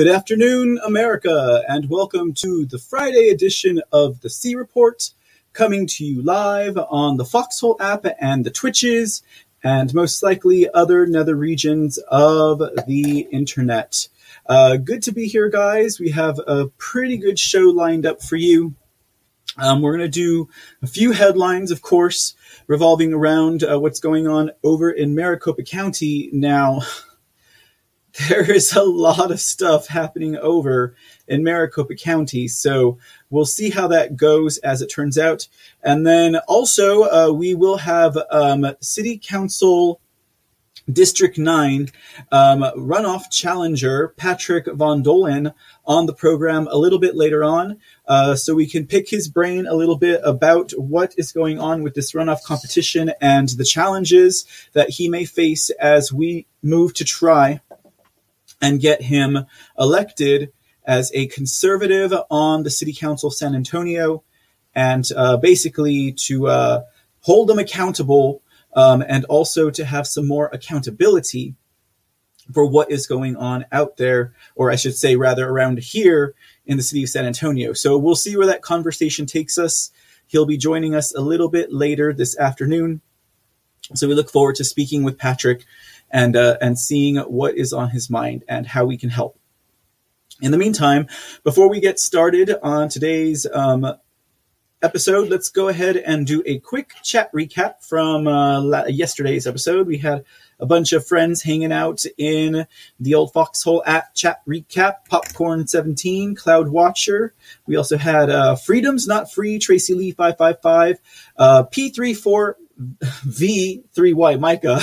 Good afternoon, America, and welcome to the Friday edition of the C Report, coming to you live on the Foxhole app and the Twitches, and most likely other nether regions of the internet. Uh, good to be here, guys. We have a pretty good show lined up for you. Um, we're going to do a few headlines, of course, revolving around uh, what's going on over in Maricopa County now. there is a lot of stuff happening over in Maricopa County. So we'll see how that goes as it turns out. And then also, uh, we will have um, City Council District 9 um, runoff challenger Patrick Von Dohlen on the program a little bit later on. Uh, so we can pick his brain a little bit about what is going on with this runoff competition and the challenges that he may face as we move to try and get him elected as a conservative on the city council of San Antonio, and uh, basically to uh, hold them accountable um, and also to have some more accountability for what is going on out there, or I should say, rather around here in the city of San Antonio. So we'll see where that conversation takes us. He'll be joining us a little bit later this afternoon. So we look forward to speaking with Patrick and uh, and seeing what is on his mind and how we can help. In the meantime, before we get started on today's um, episode, let's go ahead and do a quick chat recap from uh, yesterday's episode. We had a bunch of friends hanging out in the old Foxhole at chat recap, Popcorn 17, Cloud Watcher. We also had uh, Freedoms Not Free, Tracy Lee 555, uh, P34V3Y Micah.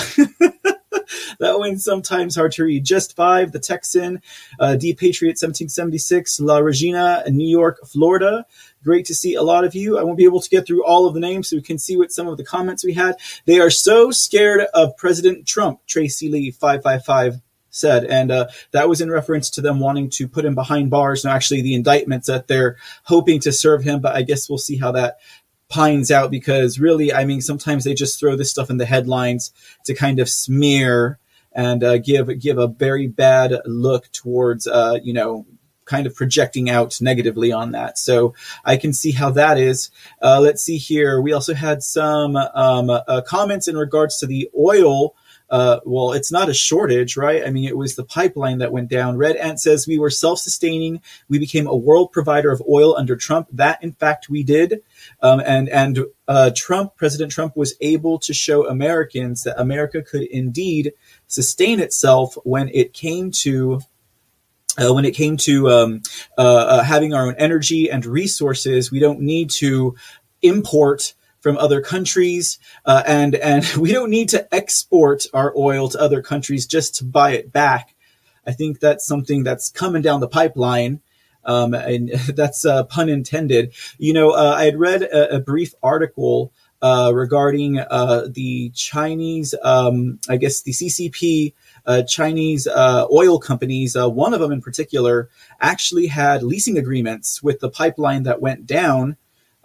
that one's sometimes hard to read. Just Five, The Texan, uh, D Patriot 1776, La Regina, New York, Florida. Great to see a lot of you. I won't be able to get through all of the names, so we can see what some of the comments we had. They are so scared of President Trump, Tracy Lee 555 said. And uh, that was in reference to them wanting to put him behind bars and actually the indictments that they're hoping to serve him. But I guess we'll see how that pines out because really, I mean, sometimes they just throw this stuff in the headlines to kind of smear and uh, give give a very bad look towards uh, you know kind of projecting out negatively on that. So I can see how that is. Uh, let's see here. We also had some um, uh, comments in regards to the oil uh, well, it's not a shortage, right? I mean, it was the pipeline that went down. Red Ant says we were self sustaining. We became a world provider of oil under Trump. That, in fact, we did. Um, and and uh, Trump, President Trump, was able to show Americans that America could indeed sustain itself when it came to uh, when it came to um, uh, uh, having our own energy and resources, we don't need to import from other countries, uh, and and we don't need to export our oil to other countries just to buy it back. I think that's something that's coming down the pipeline. Um, and that's uh, pun intended. You know, uh, I had read a, a brief article uh, regarding uh, the Chinese, um, I guess the CCP uh, Chinese uh, oil companies, one of them in particular, actually had leasing agreements with the pipeline that went down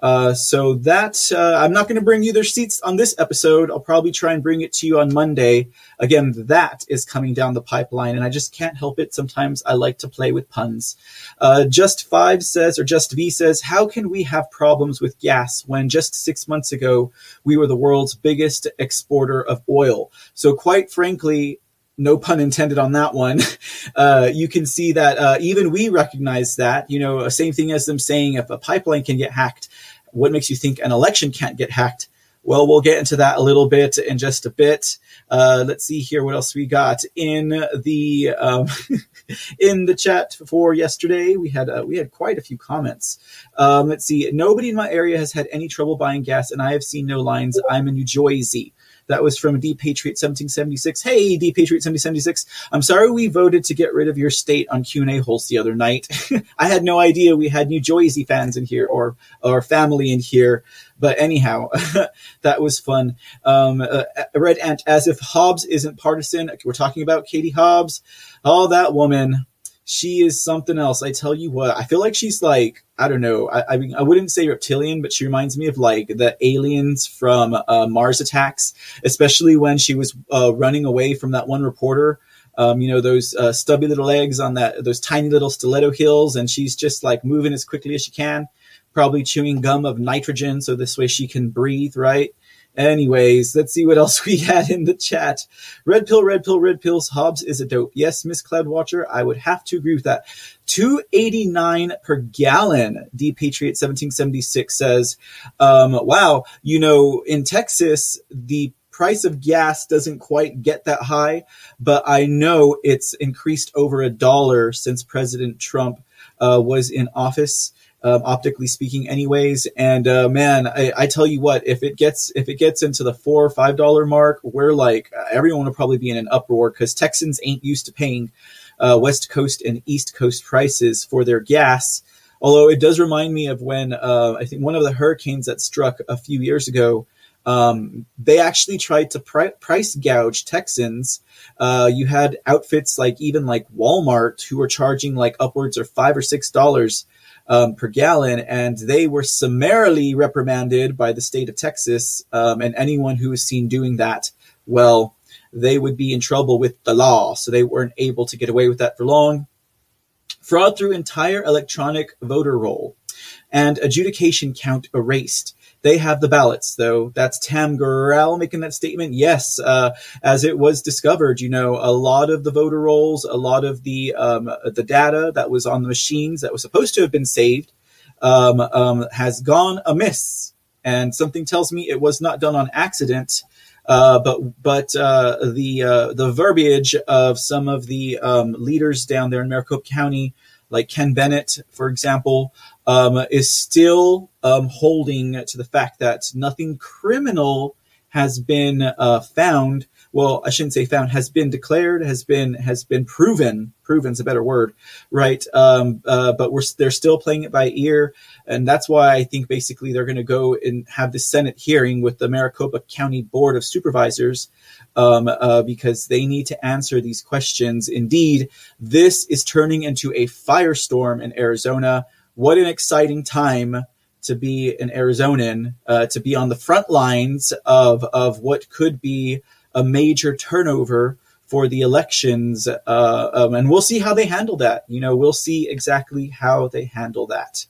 uh, so that uh, I'm not going to bring you their seats on this episode. I'll probably try and bring it to you on Monday. Again, that is coming down the pipeline, and I just can't help it. Sometimes I like to play with puns. Uh, just Five says, or Just V says, how can we have problems with gas when just six months ago we were the world's biggest exporter of oil? So, quite frankly, no pun intended on that one. Uh, you can see that uh, even we recognize that. You know, same thing as them saying if a pipeline can get hacked, what makes you think an election can't get hacked? Well, we'll get into that a little bit in just a bit. Uh, let's see here what else we got in the um, in the chat for yesterday. We had uh, we had quite a few comments. Um, let's see. Nobody in my area has had any trouble buying gas, and I have seen no lines. I'm in New Jersey. That was from D Patriot 1776. Hey, D Patriot 1776. I'm sorry we voted to get rid of your state on Q&A holes the other night. I had no idea we had New Jersey fans in here or, or family in here. But anyhow, that was fun. Um, uh, Red Ant, as if Hobbs isn't partisan. We're talking about Katie Hobbs. Oh, that woman she is something else. I tell you what, I feel like she's like I don't know. I, I mean, I wouldn't say reptilian, but she reminds me of like the aliens from uh, Mars Attacks, especially when she was uh, running away from that one reporter um, you know those uh, stubby little legs on that those tiny little stiletto heels, and she's just like moving as quickly as she can, probably chewing gum of nitrogen so this way she can breathe, right? Anyways, let's see what else we had in the chat. Red pill, red pill, red pills. Hobbs is a dope. Yes, Miss Cloud Watcher, I would have to agree with that. 289 per gallon. D Patriot 1776 says, um, wow, you know, in Texas, the price of gas doesn't quite get that high, but I know it's increased over a dollar since President Trump uh, was in office um, optically speaking, anyways. And uh, man, I, I, tell you what, if it gets if it gets into the four or five dollar mark, we're like everyone will probably be in an uproar because Texans ain't used to paying uh, West Coast and East Coast prices for their gas. Although it does remind me of when uh, I think one of the hurricanes that struck a few years ago. Um, they actually tried to pri- price gouge Texans. Uh, you had outfits like even like Walmart who were charging like upwards of five or six dollars um, per gallon, and they were summarily reprimanded by the state of Texas. Um, and anyone who was seen doing that, well, they would be in trouble with the law. So they weren't able to get away with that for long. Fraud through entire electronic voter roll and adjudication count erased. They have the ballots, though. That's Tam Gurrell making that statement. Yes, uh, as it was discovered, you know, a lot of the voter rolls, a lot of the um, the data that was on the machines that was supposed to have been saved um, um, has gone amiss, and something tells me it was not done on accident. Uh, but but uh, the uh, the verbiage of some of the um, leaders down there in Maricopa County, like Ken Bennett, for example, um, is still um, holding to the fact that nothing criminal has been uh, found. Well, I shouldn't say found. Has been declared. Has been has been proven. Proven's a better word, right? Um, uh, but we're they're still playing it by ear, and that's why I think basically they're going to go and have the Senate hearing with the Maricopa County Board of Supervisors um, uh, because they need to answer these questions. Indeed, this is turning into a firestorm in Arizona what an exciting time to be an Arizonan, uh, to be on the front lines of of what could be a major turnover for the elections, uh, um, and we'll see how they handle that. You know, we'll see exactly how they handle that.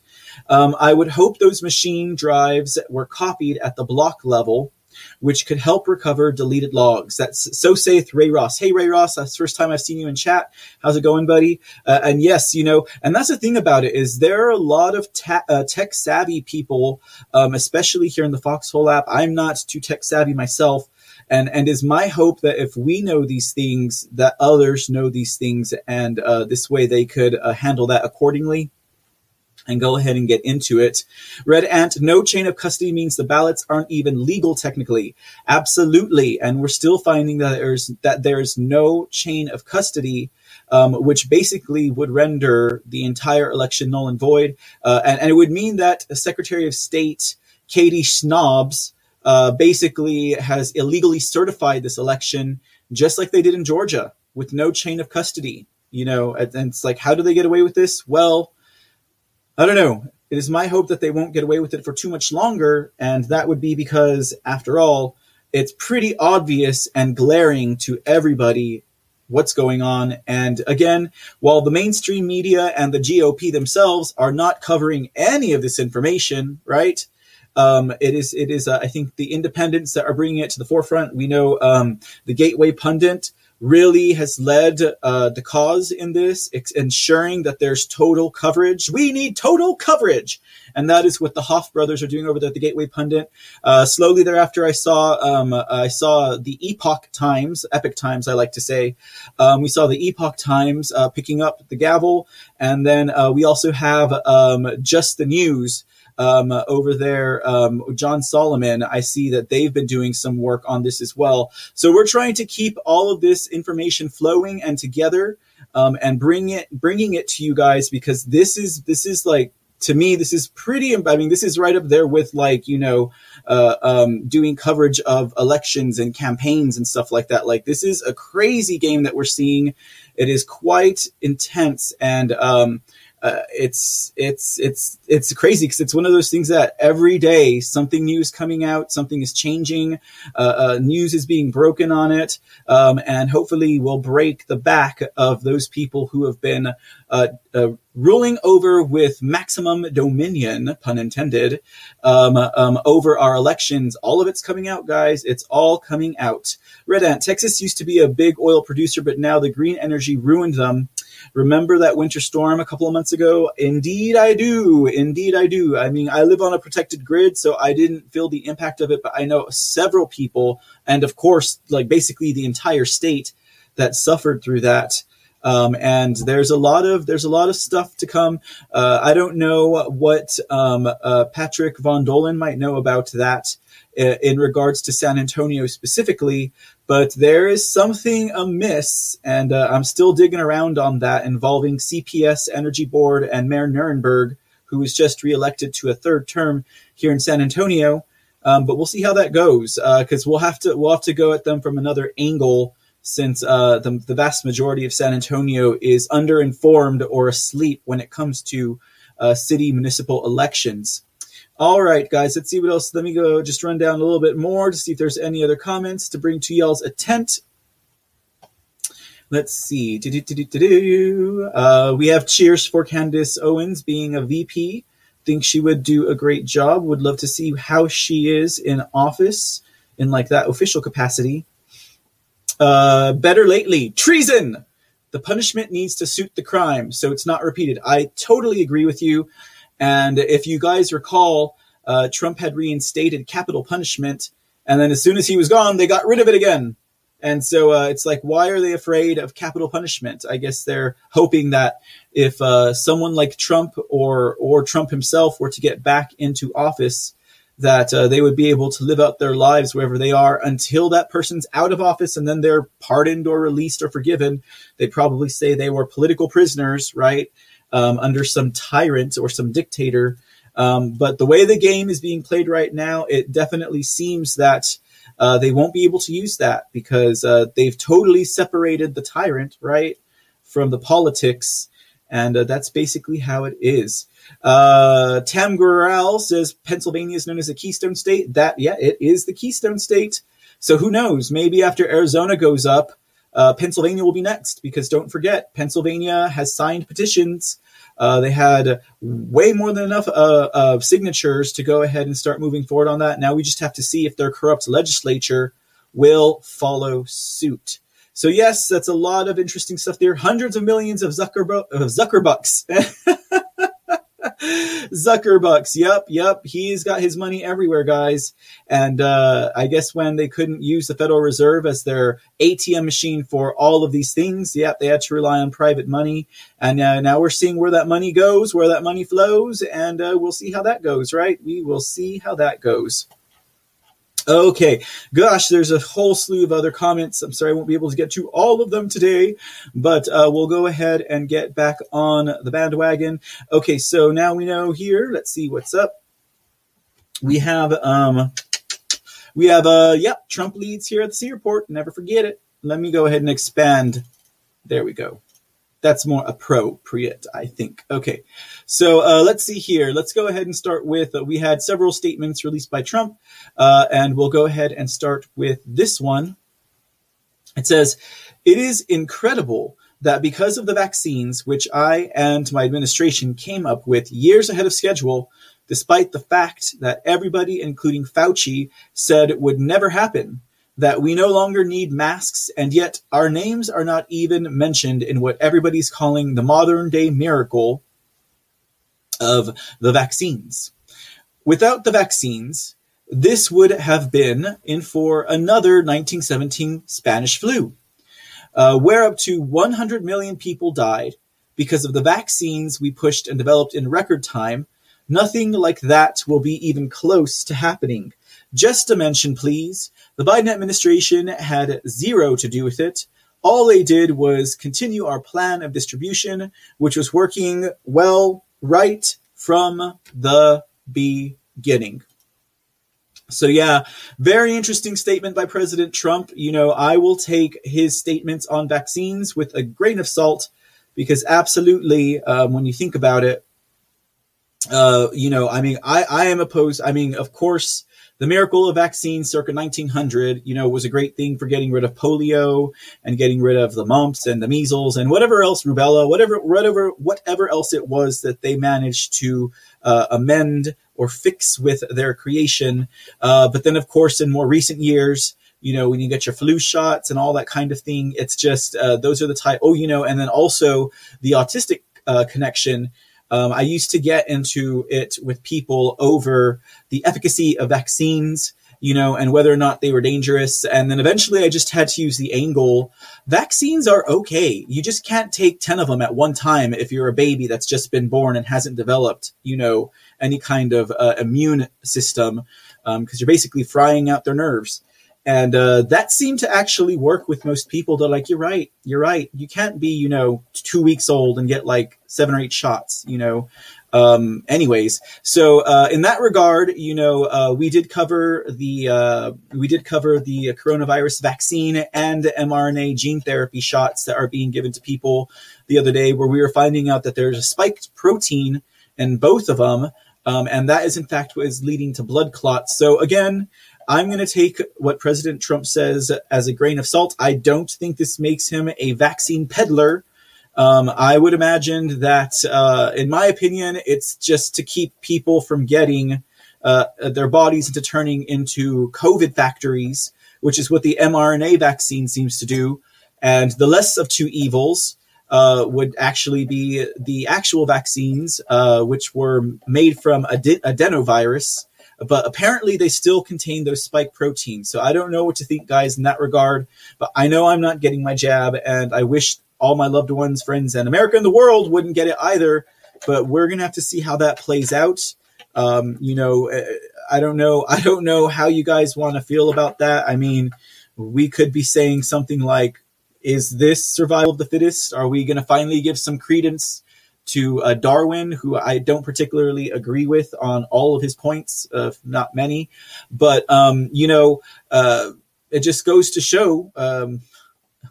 Um, I would hope those machine drives were copied at the block level which could help recover deleted logs. That's so saith Ray Ross. Hey, Ray Ross, that's the first time I've seen you in chat. How's it going, buddy? Uh, and yes, you know, and that's the thing about it is there are a lot of ta- uh, tech savvy people, um, especially here in the Foxhole app. I'm not too tech savvy myself. And, and is my hope that if we know these things, that others know these things, and uh, this way they could uh, handle that accordingly and go ahead and get into it. Red Ant, no chain of custody means the ballots aren't even legal technically. Absolutely. And we're still finding that there's, that there's no chain of custody, um, which basically would render the entire election null and void. Uh, and, and, it would mean that Secretary of State Katie Schnobbs, uh, basically has illegally certified this election just like they did in Georgia with no chain of custody. You know, and it's like, how do they get away with this? Well, I don't know. It is my hope that they won't get away with it for too much longer, and that would be because, after all, it's pretty obvious and glaring to everybody what's going on. And again, while the mainstream media and the GOP themselves are not covering any of this information, right? Um, it is, it is, uh, I think, the independents that are bringing it to the forefront. We know um, the Gateway Pundit really has led uh, the cause in this, ex- ensuring that there's total coverage. We need total coverage. And that is what the Hoft brothers are doing over there at the Gateway Pundit. Uh, slowly thereafter, I saw um, I saw the Epoch Times, Epic Times, I like to say. Um, we saw the Epoch Times uh, picking up the gavel, and then uh, we also have um, Just the News um, over there, um, John Solomon, I see that they've been doing some work on this as well. So we're trying to keep all of this information flowing and together, um, and bring it, bringing it to you guys because this is this is like to me this is pretty. I mean, this is right up there with like you know uh, um, doing coverage of elections and campaigns and stuff like that. Like this is a crazy game that we're seeing. It is quite intense and. Um, uh, it's it's it's it's crazy because it's one of those things that every day something new is coming out, something is changing, uh, uh, news is being broken on it, um, and hopefully we'll break the back of those people who have been uh, uh, ruling over with maximum dominion, pun intended, um, um, over our elections. All of it's coming out, guys. It's all coming out. Red Ant, Texas used to be a big oil producer, but now the green energy ruined them. Remember that winter storm a couple of months ago? Indeed, I do. Indeed, I do. I mean, I live on a protected grid, so I didn't feel the impact of it, but I know several people, and of course, like basically the entire state that suffered through that. Um, and there's a lot of there's a lot of stuff to come. Uh, I don't know what um, uh, Patrick von Dohlen might know about that uh, in regards to San Antonio specifically, but there is something amiss, and uh, I'm still digging around on that involving CPS Energy Board and Mayor Nirenberg, who was just reelected to a third term here in San Antonio. Um, but we'll see how that goes because uh, we'll have to we'll have to go at them from another angle since uh, the, the vast majority of San Antonio is underinformed or asleep when it comes to uh, city municipal elections. All right, guys, let's see what else. Let me go just run down a little bit more to see if there's any other comments to bring to y'all's attent. Let's see. Uh, we have cheers for Candace Owens being a VP. Think she would do a great job. Would love to see how she is in office in like that official capacity. Uh, better lately, treason. The punishment needs to suit the crime, so it's not repeated. I totally agree with you. And if you guys recall, uh, Trump had reinstated capital punishment, and then as soon as he was gone, they got rid of it again. And so uh, it's like, why are they afraid of capital punishment? I guess they're hoping that if uh, someone like Trump or or Trump himself were to get back into office, that uh, they would be able to live out their lives wherever they are until that person's out of office and then they're pardoned or released or forgiven. They'd probably say they were political prisoners, right? Um, under some tyrant or some dictator. Um, but the way the game is being played right now, it definitely seems that uh, they won't be able to use that because uh, they've totally separated the tyrant, right, from the politics. And uh, that's basically how it is. Uh, Tam Gural says Pennsylvania is known as a Keystone State. That, yeah, it is the Keystone State. So who knows? Maybe after Arizona goes up, uh, Pennsylvania will be next because don't forget, Pennsylvania has signed petitions. Uh, they had way more than enough uh, signatures to go ahead and start moving forward on that. Now we just have to see if their corrupt legislature will follow suit. So yes, that's a lot of interesting stuff there. Hundreds of millions of Zuckerbu- of Zuckerbucks Zuckerbucks. Yep, yep. He's got his money everywhere, guys. And uh, I guess when they couldn't use the Federal Reserve as their ATM machine for all of these things, yep, they had to rely on private money. And uh, now we're seeing where that money goes, where that money flows, and uh, we'll see how that goes, right? We will see how that goes. Okay, gosh, there's a whole slew of other comments. I'm sorry I won't be able to get to all of them today, but uh, we'll go ahead and get back on the bandwagon. Okay, so now we know here. Let's see what's up. We have, um, we have, uh, yep, Trump leads here at the C report. Never forget it. Let me go ahead and expand. There we go that's more appropriate, I think. Okay, so uh, let's see here. Let's go ahead and start with uh, we had several statements released by Trump, uh, and we'll go ahead and start with this one. It says, It is incredible that because of the vaccines, which I and my administration came up with years ahead of schedule, despite the fact that everybody, including Fauci, said it would never happen that we no longer need masks, and yet our names are not even mentioned in what everybody's calling the modern day miracle of the vaccines. Without the vaccines, this would have been in for another 1917 Spanish flu, uh, where up to 100 million people died because of the vaccines we pushed and developed in record time. Nothing like that will be even close to happening. Just to mention, please, the Biden administration had zero to do with it. All they did was continue our plan of distribution, which was working well right from the beginning. So yeah, very interesting statement by President Trump. You know, I will take his statements on vaccines with a grain of salt because absolutely, um, when you think about it, uh, you know, I mean, I, I am opposed. I mean, of course, the miracle of vaccines circa 1900, you know, was a great thing for getting rid of polio and getting rid of the mumps and the measles and whatever else, rubella, whatever, whatever, whatever else it was that they managed to uh, amend or fix with their creation. Uh, but then, of course, in more recent years, you know, when you get your flu shots and all that kind of thing, it's just uh, those are the type. Oh, you know, and then also the autistic uh, connection um, I used to get into it with people over the efficacy of vaccines, you know, and whether or not they were dangerous. And then eventually I just had to use the angle. Vaccines are okay. You just can't take 10 of them at one time if you're a baby that's just been born and hasn't developed, you know, any kind of uh, immune system, because um, you're basically frying out their nerves. And uh, that seemed to actually work with most people. They're like, you're right, you're right. You can't be, you know, two weeks old and get like seven or eight shots, you know. Um, anyways, so uh, in that regard, you know, uh, we did cover the uh, we did cover the coronavirus vaccine and mRNA gene therapy shots that are being given to people the other day, where we were finding out that there's a spiked protein in both of them, um, and that is in fact what is leading to blood clots. So again, I'm going to take what President Trump says as a grain of salt. I don't think this makes him a vaccine peddler. Um, I would imagine that, uh, in my opinion, it's just to keep people from getting uh, their bodies into turning into COVID factories, which is what the mRNA vaccine seems to do. And the less of two evils uh, would actually be the actual vaccines, uh, which were made from adenovirus but apparently they still contain those spike proteins. So I don't know what to think, guys, in that regard. But I know I'm not getting my jab, and I wish all my loved ones, friends, and America and the world wouldn't get it either. But we're gonna have to see how that plays out. Um, you know, I don't know. I don't know how you guys want to feel about that. I mean, we could be saying something like, "Is this survival of the fittest? Are we to finally give some credence to uh, Darwin, who I don't particularly agree with on all of his points, uh, not many, but um, you know, uh, it just goes to show. Um,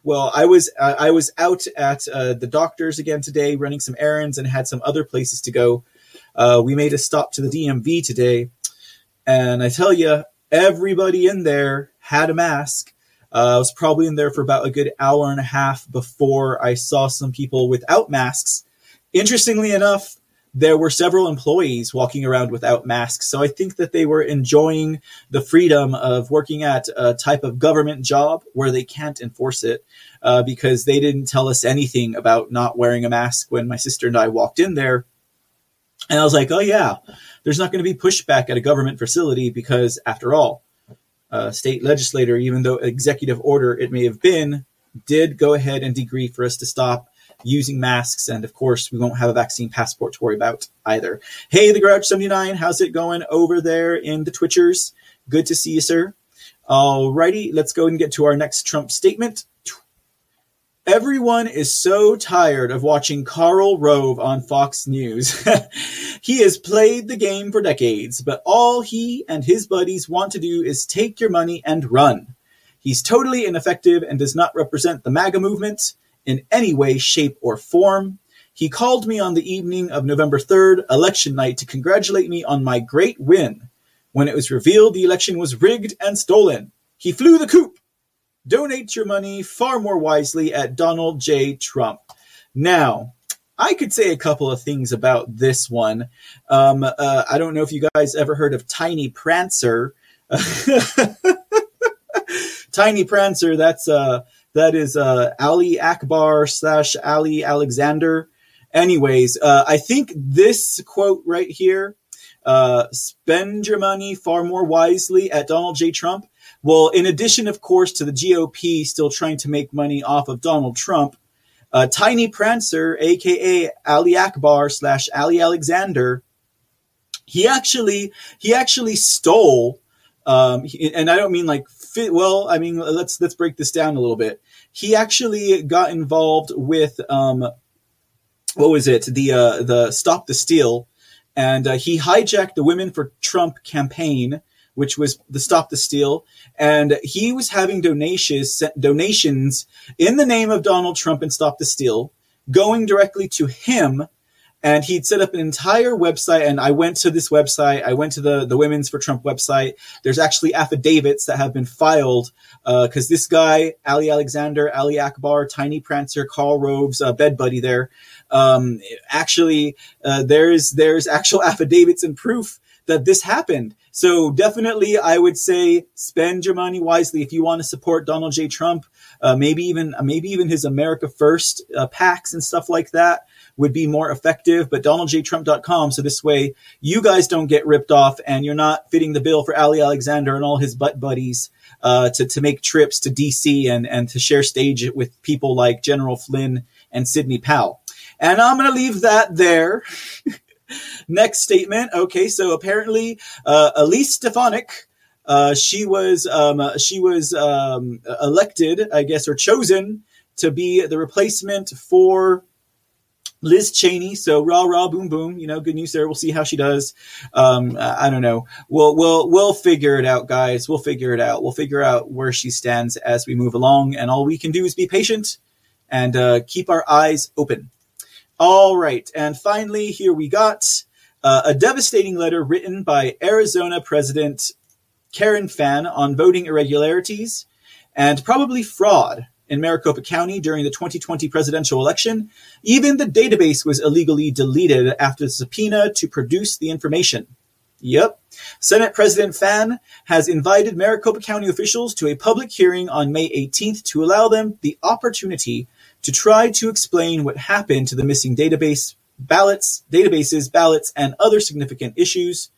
well, I was I was out at uh, the doctor's again today, running some errands, and had some other places to go. Uh, we made a stop to the DMV today, and I tell you, everybody in there had a mask. Uh, I was probably in there for about a good hour and a half before I saw some people without masks Interestingly enough, there were several employees walking around without masks. So I think that they were enjoying the freedom of working at a type of government job where they can't enforce it uh, because they didn't tell us anything about not wearing a mask when my sister and I walked in there. And I was like, oh, yeah, there's not going to be pushback at a government facility because, after all, a state legislator, even though executive order it may have been, did go ahead and decree for us to stop using masks. And of course, we won't have a vaccine passport to worry about either. Hey, the Grouch 79, how's it going over there in the Twitchers? Good to see you, sir. Alrighty, let's go and get to our next Trump statement. Everyone is so tired of watching Karl Rove on Fox News. he has played the game for decades, but all he and his buddies want to do is take your money and run. He's totally ineffective and does not represent the MAGA movement in any way, shape, or form. He called me on the evening of November 3rd, election night, to congratulate me on my great win. When it was revealed the election was rigged and stolen, he flew the coop. Donate your money far more wisely at Donald J. Trump. Now, I could say a couple of things about this one. Um, uh, I don't know if you guys ever heard of Tiny Prancer. Tiny Prancer, that's uh, that is uh, Ali Akbar slash Ali Alexander. Anyways, uh, I think this quote right here, uh, spend your money far more wisely at Donald J. Trump. Well, in addition, of course, to the GOP still trying to make money off of Donald Trump, uh, Tiny Prancer, aka Ali Akbar slash Ali Alexander, he actually he actually stole, um, and I don't mean like fit, well, I mean, let's let's break this down a little bit. He actually got involved with um, what was it? The uh, the Stop the Steal, and uh, he hijacked the Women for Trump campaign, which was the Stop the Steal, and he was having donations donations in the name of Donald Trump and Stop the Steal. going directly to him and he'd set up an entire website and i went to this website. I went to the, the women's for trump website. There's actually affidavits that have been filed because uh, this guy ali alexander ali akbar tiny prancer karl rove's uh, bed buddy there um, actually uh, there's there's actual affidavits and proof that this happened. So definitely i would say spend your money wisely. If you want to support donald j. Trump uh, maybe even maybe even his america first uh, PACs and stuff like that would be more effective, but donaldjtrump.com. So this way you guys don't get ripped off and you're not fitting the bill for Ali Alexander and all his butt buddies. Uh, to, to make trips to DC and, and to share stage with people like General Flynn and Sidney Powell. And I'm going to leave that there. Next statement. Okay, so apparently, uh, Elise Stefanik, uh, she was um, she was um, elected, I guess, or chosen to be the replacement for Liz Cheney, so rah rah boom boom, you know, good news there. We'll see how she does. Um, I don't know. We'll we'll we'll figure it out, guys. We'll figure it out. We'll figure out where she stands as we move along, and all we can do is be patient and uh, keep our eyes open. All right, and finally, here we got uh, a devastating letter written by Arizona President Karen Fann on voting irregularities and probably fraud in Maricopa County during the 2020 presidential election. Even the database was illegally deleted after the subpoena to produce the information. Yep. Senate President Fann has invited Maricopa County officials to a public hearing on May 18th to allow them the opportunity to try to explain what happened to the missing database ballots, databases, ballots, and other significant issues.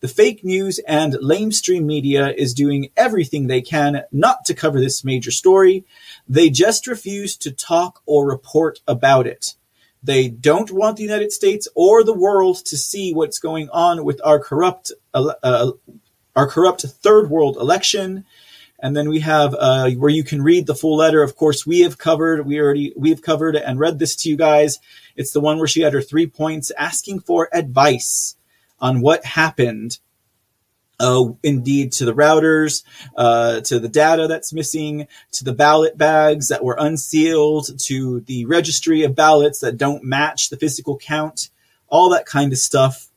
The fake news and lamestream media is doing everything they can not to cover this major story, they just refuse to talk or report about it. They don't want the United States or the world to see what's going on with our corrupt, uh, our corrupt third world election. And then we have uh, where you can read the full letter. Of course, we have covered, we already we have covered and read this to you guys. It's the one where she had her three points asking for advice on what happened uh, indeed to the routers, uh, to the data that's missing, to the ballot bags that were unsealed, to the registry of ballots that don't match the physical count, all that kind of stuff.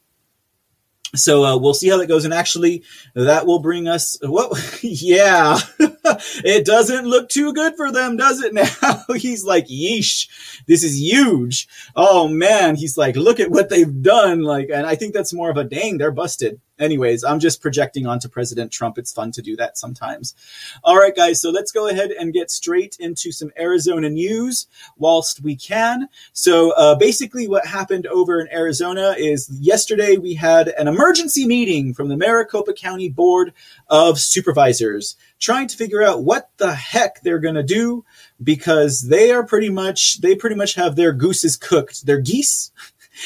So uh, we'll see how that goes, and actually, that will bring us. What? yeah, it doesn't look too good for them, does it? Now he's like, "Yeesh, this is huge." Oh man, he's like, "Look at what they've done!" Like, and I think that's more of a dang, they're busted anyways, I'm just projecting onto President Trump. It's fun to do that sometimes. All right, guys. So let's go ahead and get straight into some Arizona news whilst we can. So uh, basically, what happened over in Arizona is yesterday we had an emergency meeting from the Maricopa County Board of Supervisors trying to figure out what the heck they're going to do because they are pretty much they pretty much have their gooses cooked their geese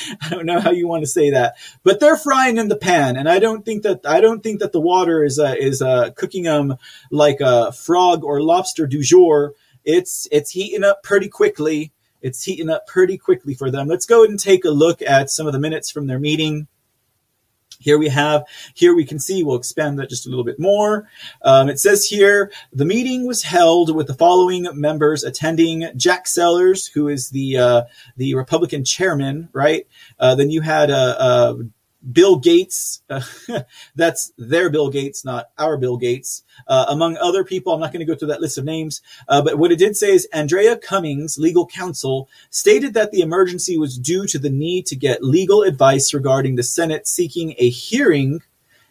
I don't know how you want to say that, but they're frying in the pan, and I don't think that I don't think that the water is uh, is uh, cooking them like a frog or lobster du jour. It's it's heating up pretty quickly. It's heating up pretty quickly for them. Let's go and take a look at some of the minutes from their meeting. Here we have, here we can see, we'll expand that just a little bit more. Um, it says here, the meeting was held with the following members attending Jack Sellers, who is the, uh, the Republican chairman, right? Uh, then you had, uh, uh Bill Gates. Uh, that's their Bill Gates, not our Bill Gates. Uh, among other people, I'm not going to go through that list of names, uh, but what it did say is Andrea Cummings, legal counsel, stated that the emergency was due to the need to get legal advice regarding the Senate seeking a hearing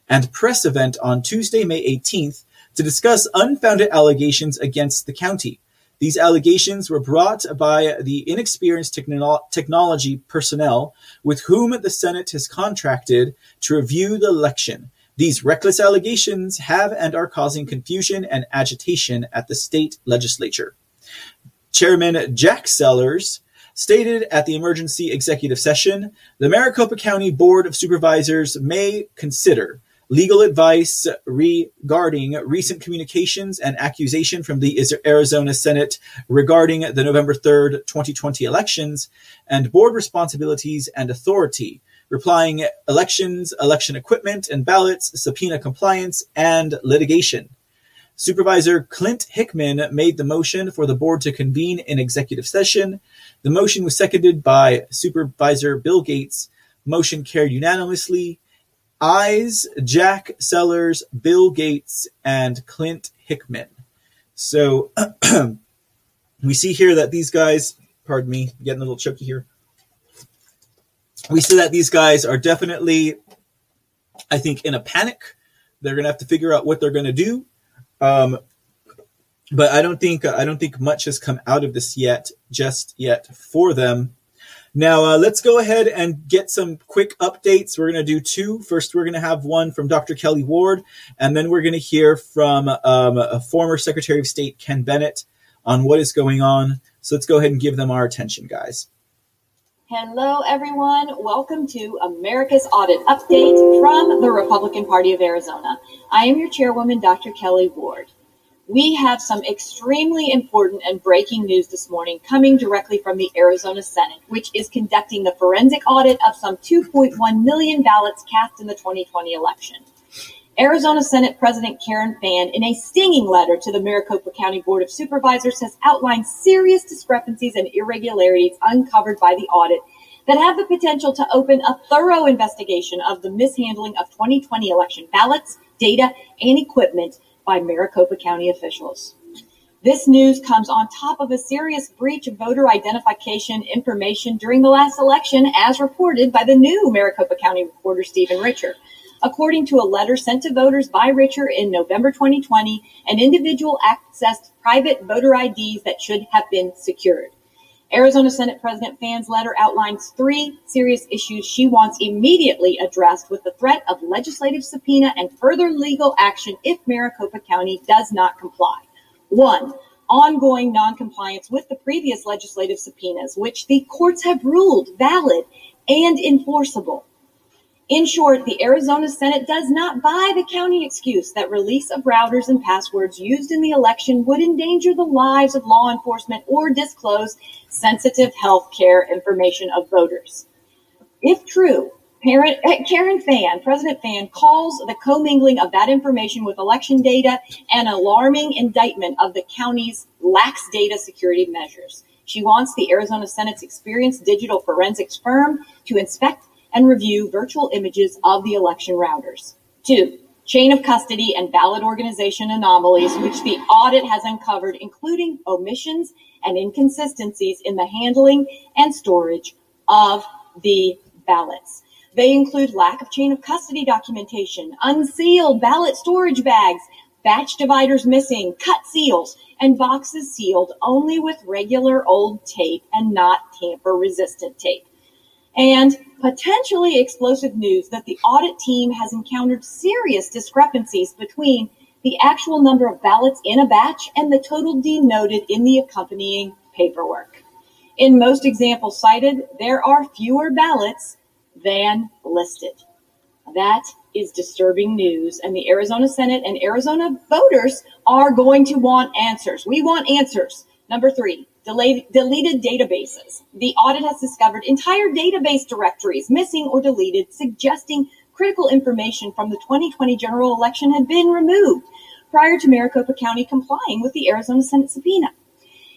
and press event on Tuesday, May 18th to discuss unfounded allegations against the county. These allegations were brought by the inexperienced technolo- technology personnel with whom the Senate has contracted to review the election. These reckless allegations have and are causing confusion and agitation at the state legislature. Chairman Jack Sellers stated at the emergency executive session the Maricopa County Board of Supervisors may consider legal advice regarding recent communications and accusation from the Arizona Senate regarding the November 3rd, 2020 elections, and board responsibilities and authority, replying elections, election equipment and ballots, subpoena compliance, and litigation. Supervisor Clint Hickman made the motion for the board to convene an executive session. The motion was seconded by Supervisor Bill Gates. Motion carried unanimously. Ayes, Jack Sellers, Bill Gates, and Clint Hickman. So we see here that these guys, pardon me, getting a little choky here. We see that these guys are definitely, I think, in a panic. They're to have to figure out what they're to do. Um, but I don't think I don't think much has come out of this yet, just yet for them. Now uh, let's go ahead and get some quick updates. We're going to do two. First, we're going to have one from Dr. Kelli Ward, and then we're going to hear from um, a former Secretary of State Ken Bennett on what is going on. So let's go ahead and give them our attention, guys. Hello, everyone. Welcome to America's Audit Update from the Republican Party of Arizona. I am your chairwoman, Dr. Kelli Ward. We have some extremely important and breaking news this morning coming directly from the Arizona Senate, which is conducting the forensic audit of some 2.1 million ballots cast in the 2020 election. Arizona Senate President Karen Fann, in a stinging letter to the Maricopa County Board of Supervisors, has outlined serious discrepancies and irregularities uncovered by the audit that have the potential to open a thorough investigation of the mishandling of 2020 election ballots, data, and equipment by Maricopa County officials. This news comes on top of a serious breach of voter identification information during the last election, as reported by the new Maricopa County reporter Stephen Richer. According to a letter sent to voters by Richer in November 2020, an individual accessed private voter IDs that should have been secured. Arizona Senate President Fann's letter outlines three serious issues she wants immediately addressed with the threat of legislative subpoena and further legal action if Maricopa County does not comply. One, ongoing noncompliance with the previous legislative subpoenas, which the courts have ruled valid and enforceable. In short, the Arizona Senate does not buy the county excuse that release of routers and passwords used in the election would endanger the lives of law enforcement or disclose sensitive health care information of voters. If true, Parent, eh, Karen Fann, President Fann, calls the commingling of that information with election data an alarming indictment of the county's lax data security measures. She wants the Arizona Senate's experienced digital forensics firm to inspect and review virtual images of the election routers. Two, chain of custody and ballot organization anomalies, which the audit has uncovered, including omissions and inconsistencies in the handling and storage of the ballots. They include lack of chain of custody documentation, unsealed ballot storage bags, batch dividers missing, cut seals, and boxes sealed only with regular old tape and not tamper resistant tape and potentially explosive news that the audit team has encountered serious discrepancies between the actual number of ballots in a batch and the total denoted in the accompanying paperwork. In most examples cited, there are fewer ballots than listed. That is disturbing news, and the Arizona Senate and Arizona voters are going to want answers. We want answers. Number three, deleted databases. The audit has discovered entire database directories missing or deleted, suggesting critical information from the 2020 general election had been removed prior to Maricopa County complying with the Arizona Senate subpoena.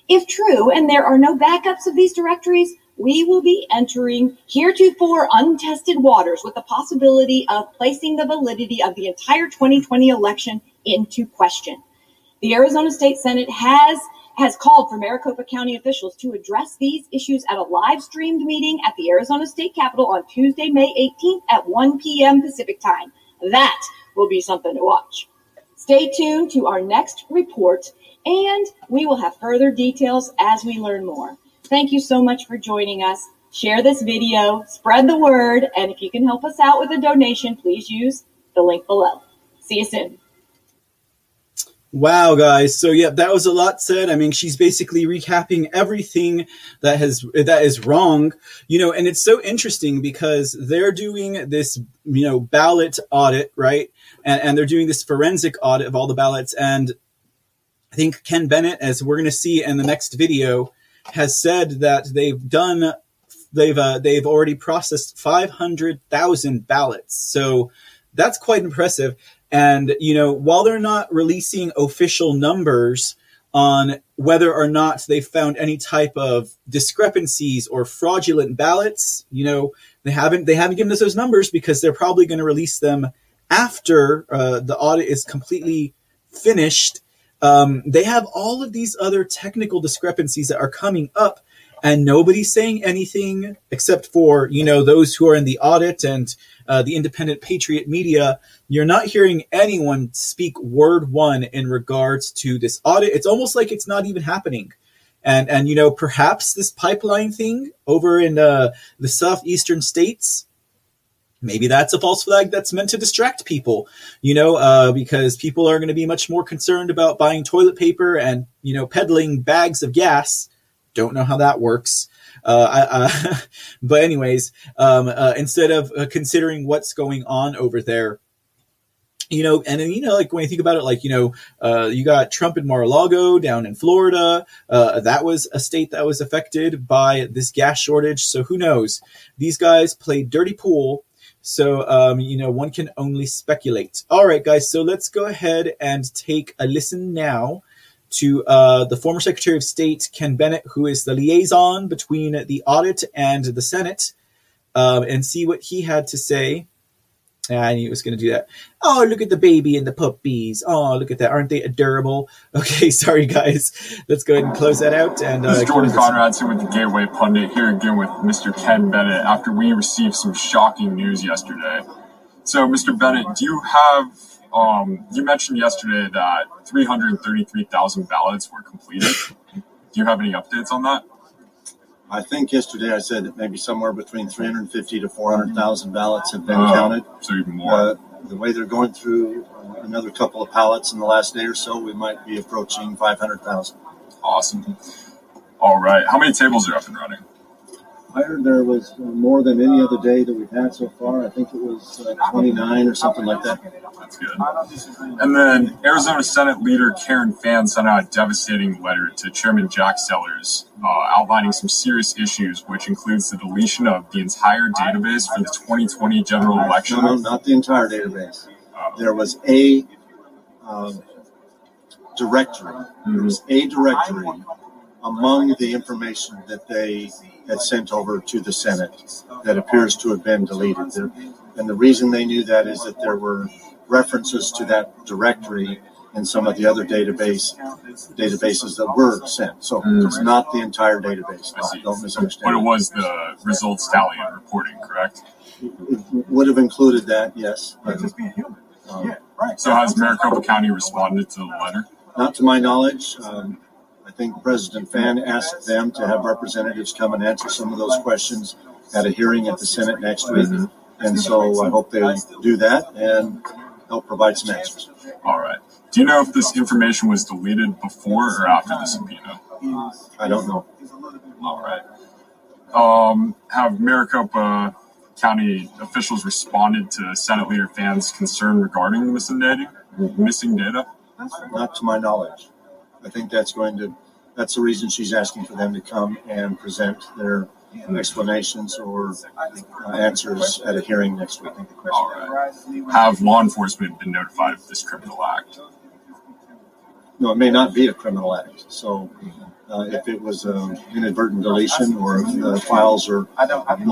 If true, and there are no backups of these directories, we will be entering heretofore untested waters with the possibility of placing the validity of the entire 2020 election into question. The Arizona State Senate has has called for Maricopa County officials to address these issues at a live streamed meeting at the Arizona State Capitol on Tuesday, May 18th at 1 p.m. Pacific time. That will be something to watch. Stay tuned to our next report, and we will have further details as we learn more. Thank you so much for joining us. Share this video, spread the word, and if you can help us out with a donation, please use the link below. See you soon. Wow, guys. So yeah, that was a lot said. I mean, she's basically recapping everything that has that is wrong, you know, and it's so interesting because they're doing this, you know, ballot audit, right? And, and they're doing this forensic audit of all the ballots. And I think Ken Bennett, as we're going to see in the next video, has said that they've done they've uh, they've already processed 500,000 ballots. So that's quite impressive. And, you know, while they're not releasing official numbers on whether or not they found any type of discrepancies or fraudulent ballots, you know, they haven't they haven't given us those numbers because they're probably going to release them after uh, the audit is completely finished. Um, they have all of these other technical discrepancies that are coming up and nobody's saying anything except for you know those who are in the audit and uh, the independent patriot media. You're not hearing anyone speak word one in regards to this audit. It's almost like it's not even happening. And and you know perhaps this pipeline thing over in uh, the southeastern states maybe that's a false flag that's meant to distract people you know uh, because people are going to be much more concerned about buying toilet paper and you know peddling bags of gas don't know how that works. Uh, I, uh, but anyways, um, uh, instead of uh, considering what's going on over there, you know, and then, you know, like when you think about it, like, you know, uh, you got Trump in Mar-a-Lago down in Florida. Uh, that was a state that was affected by this gas shortage. So who knows? These guys played dirty pool. So, um, you know, one can only speculate. All right, guys. So let's go ahead and take a listen now to uh, the former Secretary of State Ken Bennett, who is the liaison between the audit and the Senate, um, and see what he had to say. I knew he was going to do that. Oh, look at the baby and the puppies. Oh, look at that. Aren't they adorable? Okay, sorry, guys. Let's go ahead and close that out. And uh, this is Jordan Conradson with the Gateway Pundit here again with Mr. Ken Bennett after we received some shocking news yesterday. So, Mr. Bennett, do you have um, you mentioned yesterday that 333,000 ballots were completed. Do you have any updates on that? I think yesterday I said that maybe somewhere between 350 to 400,000 ballots have been uh, counted. So even more. Uh, the way they're going through another couple of ballots in the last day or so, we might be approaching 500,000. Awesome. All right. How many tables are up and running? I heard there was uh, more than any other day that we've had so far. I think it was uh, 29 or something like that. That's good. And then Arizona Senate Leader Karen Fann sent out a devastating letter to Chairman Jack Sellers uh, outlining some serious issues, which includes the deletion of the entire database for the 2020 general election. No, no not the entire database. There was a um, directory. There was a directory among the information that they had sent over to the Senate that appears to have been deleted. And the reason they knew that is that there were references to that directory in some of the other database databases that were sent. So mm. it's not the entire database. Don't misunderstand. But it was the results tally and reporting, correct? It would have included that, yes. But, um, so has Maricopa County responded to the letter? Not to my knowledge. Um, I think President Fann asked them to have representatives come and answer some of those questions at a hearing at the Senate next week. And so I hope they do that and help provide some answers. All right. Do you know if this information was deleted before or after the subpoena? I don't know. All right. Um, have Maricopa County officials responded to Senate Leader Fann's concern regarding missing data? Missing data? Not to my knowledge. I think that's going to, that's the reason she's asking for them to come and present their explanations or uh, answers at a hearing next week. All right. Have law enforcement been notified of this criminal act? No, it may not be a criminal act. So uh, if it was an inadvertent deletion or the files are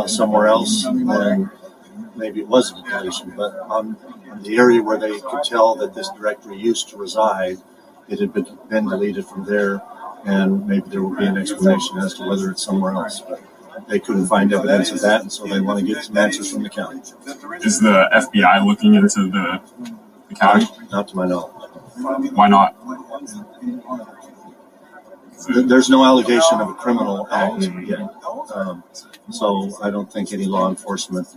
somewhere else, then maybe it wasn't a deletion. But on, on the area where they could tell that this directory used to reside, it had been, been deleted from there, and maybe there will be an explanation as to whether it's somewhere else. But they couldn't find evidence of that, and so they want to get some answers from the county. Is the FBI looking into the, the county? Not to my knowledge. Why not? There's no allegation of a criminal act yet. Um, so I don't think any law enforcement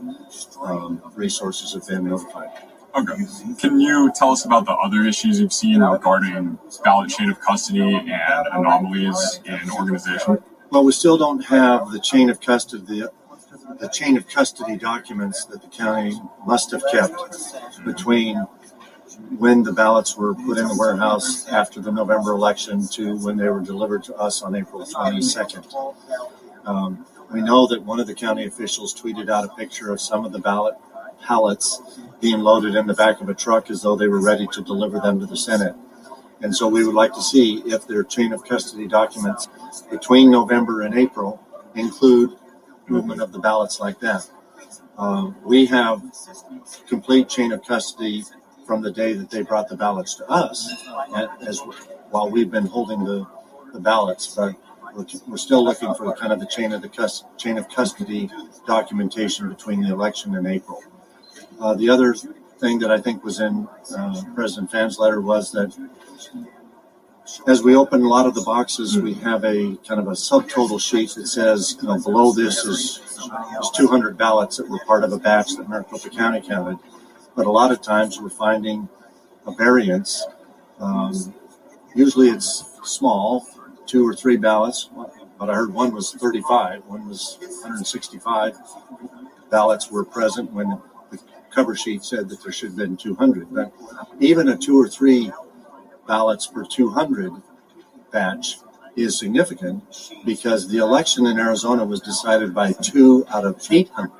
um, resources have been notified. Okay. Can you tell us about the other issues you've seen regarding ballot chain of custody and anomalies in organization? Well, we still don't have the chain of custody, the, chain of custody documents that the county must have kept between when the ballots were put in the warehouse after the November election to when they were delivered to us on April 22nd. Um, we know that one of the county officials tweeted out a picture of some of the ballot pallets being loaded in the back of a truck as though they were ready to deliver them to the Senate. And so we would like to see if their chain of custody documents between November and April include movement of the ballots like that. Um, we have complete chain of custody from the day that they brought the ballots to us, as while we've been holding the, the ballots, but we're, we're still looking for kind of the chain of the cus- chain of custody documentation between the election and April. Uh, the other thing that I think was in uh, President Fann's letter was that as we open a lot of the boxes, we have a kind of a subtotal sheet that says, you know, below this is, is 200 ballots that were part of a batch that Maricopa County counted. But a lot of times we're finding a variance. Um, usually it's small, two or three ballots, but I heard one was 35, one was 165 ballots were present when cover sheet said that there should have been 200. But even a two or three ballots per 200 batch is significant because the election in Arizona was decided by two out of 800.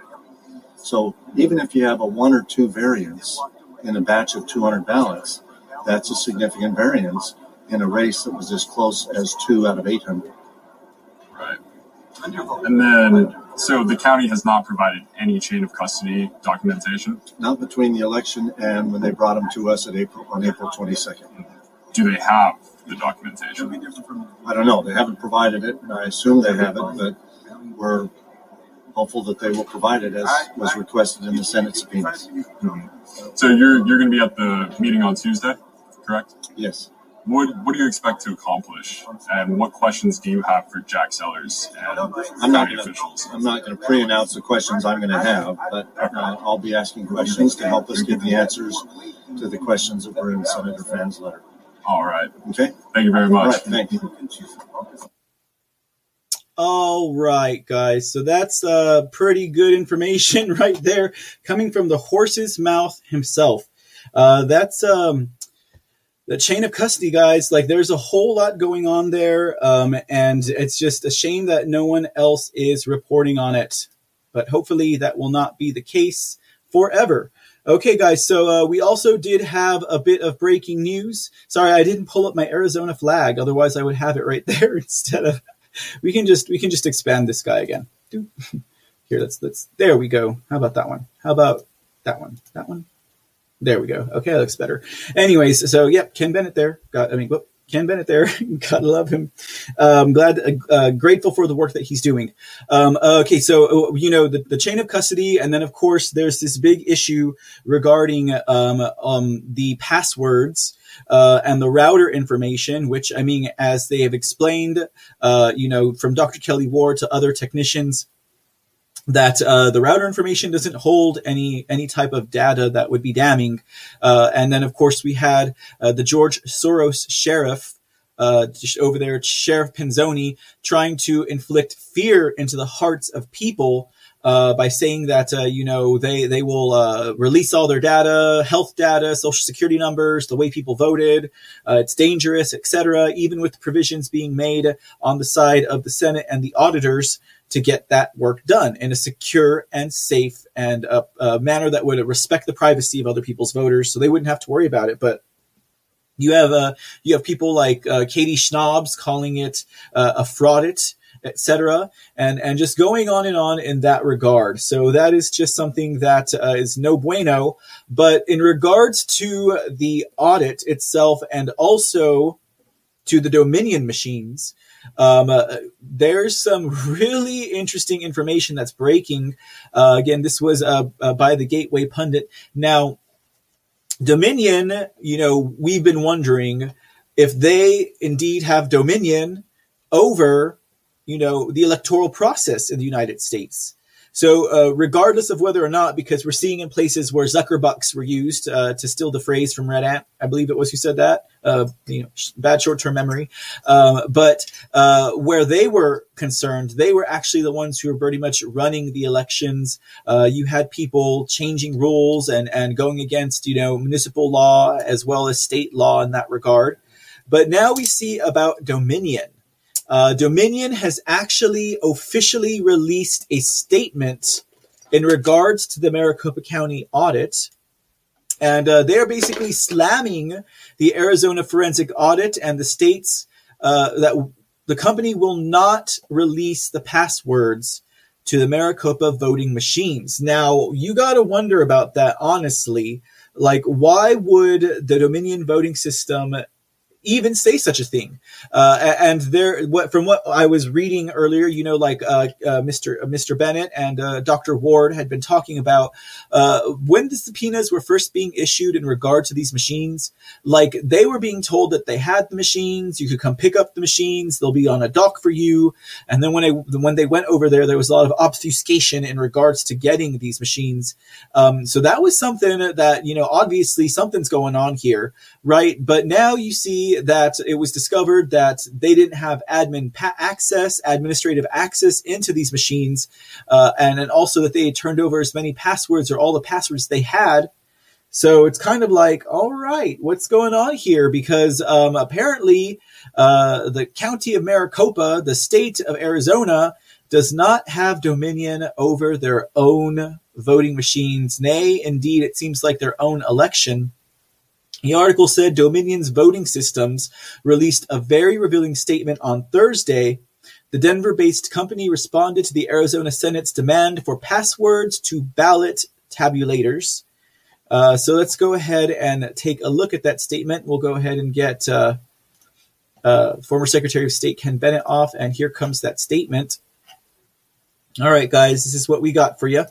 So even if you have a one or two variance in a batch of 200 ballots, that's a significant variance in a race that was as close as two out of 800. Right. And then, so the county has not provided any chain of custody documentation? Not between the election and when they brought them to us at April on April 22nd. Do they have the documentation? I don't know. They haven't provided it, and I assume they have it, but we're hopeful that they will provide it as was requested in the Senate subpoenas. Mm-hmm. So you're you're going to be at the meeting on Tuesday, correct? Yes. What, what do you expect to accomplish, and what questions do you have for Jack Sellers and I'm not county gonna, officials? I'm not going to pre-announce the questions I'm going to have, but uh, I'll be asking questions to help us get the answers to the questions that were in Senator Fann's letter. All right. Okay. Thank you very much. right. Thank you. All right, guys. So that's uh, pretty good information right there, coming from the horse's mouth himself. Uh, that's um, the chain of custody, guys. Like, there's a whole lot going on there, um, and it's just a shame that no one else is reporting on it. But hopefully, that will not be the case forever. Okay, guys. So uh, we also did have a bit of breaking news. Sorry, I didn't pull up my Arizona flag. Otherwise, I would have it right there instead of. We can just we can just expand this guy again. Here, let's let's. There we go. How about that one? How about that one? That one. There we go. Okay, looks better. Anyways, so yep, Ken Bennett there. Got I mean, whoop, Ken Bennett there. Gotta love him. Um, glad, uh, uh, grateful for the work that he's doing. Um, okay, so uh, you know the, the chain of custody, and then of course there's this big issue regarding um, um, the passwords. Uh, and the router information, which I mean, as they have explained, uh, you know, from Dr. Kelli Ward to other technicians, that uh, the router information doesn't hold any any type of data that would be damning. Uh, and then, of course, we had uh, the George Soros sheriff uh, over there, Sheriff Penzone, trying to inflict fear into the hearts of people. Uh, by saying that uh, you know they they will release all their data, health data, social security numbers, the way people voted, it's dangerous, etc. Even with provisions being made on the side of the Senate and the auditors to get that work done in a secure and safe and a, a, manner that would respect the privacy of other people's voters, so they wouldn't have to worry about it. But you have uh, you have people like uh, Katie Schnaubs calling it uh, a fraudit, etc., and and just going on and on in that regard. So that is just something that uh, is no bueno. But in regards to the audit itself, and also to the Dominion machines. Um, uh, there's some really interesting information that's breaking. Uh, again, this was uh, by the Gateway Pundit. Now, Dominion, you know, we've been wondering if they indeed have dominion over, you know, the electoral process in the United States. So, uh, regardless of whether or not, because we're seeing in places where Zuckerbucks were used uh, to steal the phrase from Red Ant, I believe it was who said that. Uh, you know, bad short-term memory. Um, but uh, where they were concerned, they were actually the ones who were pretty much running the elections. Uh, you had people changing rules and and going against you know municipal law as well as state law in that regard. But now we see about Dominion. Uh, Dominion has actually officially released a statement in regards to the Maricopa County audit. And uh, they're basically slamming the Arizona forensic audit and the states uh, that the company will not release the passwords to the Maricopa voting machines. Now, you got to wonder about that, honestly. Like, why would the Dominion voting system even say such a thing. Uh, and there, what from what I was reading earlier, you know, like uh, uh, Mr. Mr. Bennett and uh, Dr. Ward had been talking about uh, when the subpoenas were first being issued in regard to these machines. Like they were being told that they had the machines, you could come pick up the machines, they'll be on a dock for you. And then when I when they went over there, there was a lot of obfuscation in regards to getting these machines. Um, so that was something that you know, obviously something's going on here, right? But now you see that it was discovered that they didn't have admin pa- access, administrative access into these machines, uh, and, and also that they had turned over as many passwords or all the passwords they had. So it's kind of like, all right, what's going on here? Because um, apparently, uh, the county of Maricopa, the state of Arizona, does not have dominion over their own voting machines. Nay, indeed, it seems like their own election. The article said Dominion's voting systems released a very revealing statement on Thursday. The Denver based company responded to the Arizona Senate's demand for passwords to ballot tabulators. Uh, so let's go ahead and take a look at that statement. We'll go ahead and get uh, uh, former Secretary of State Ken Bennett off, and here comes that statement. All right, guys, this is what we got for you.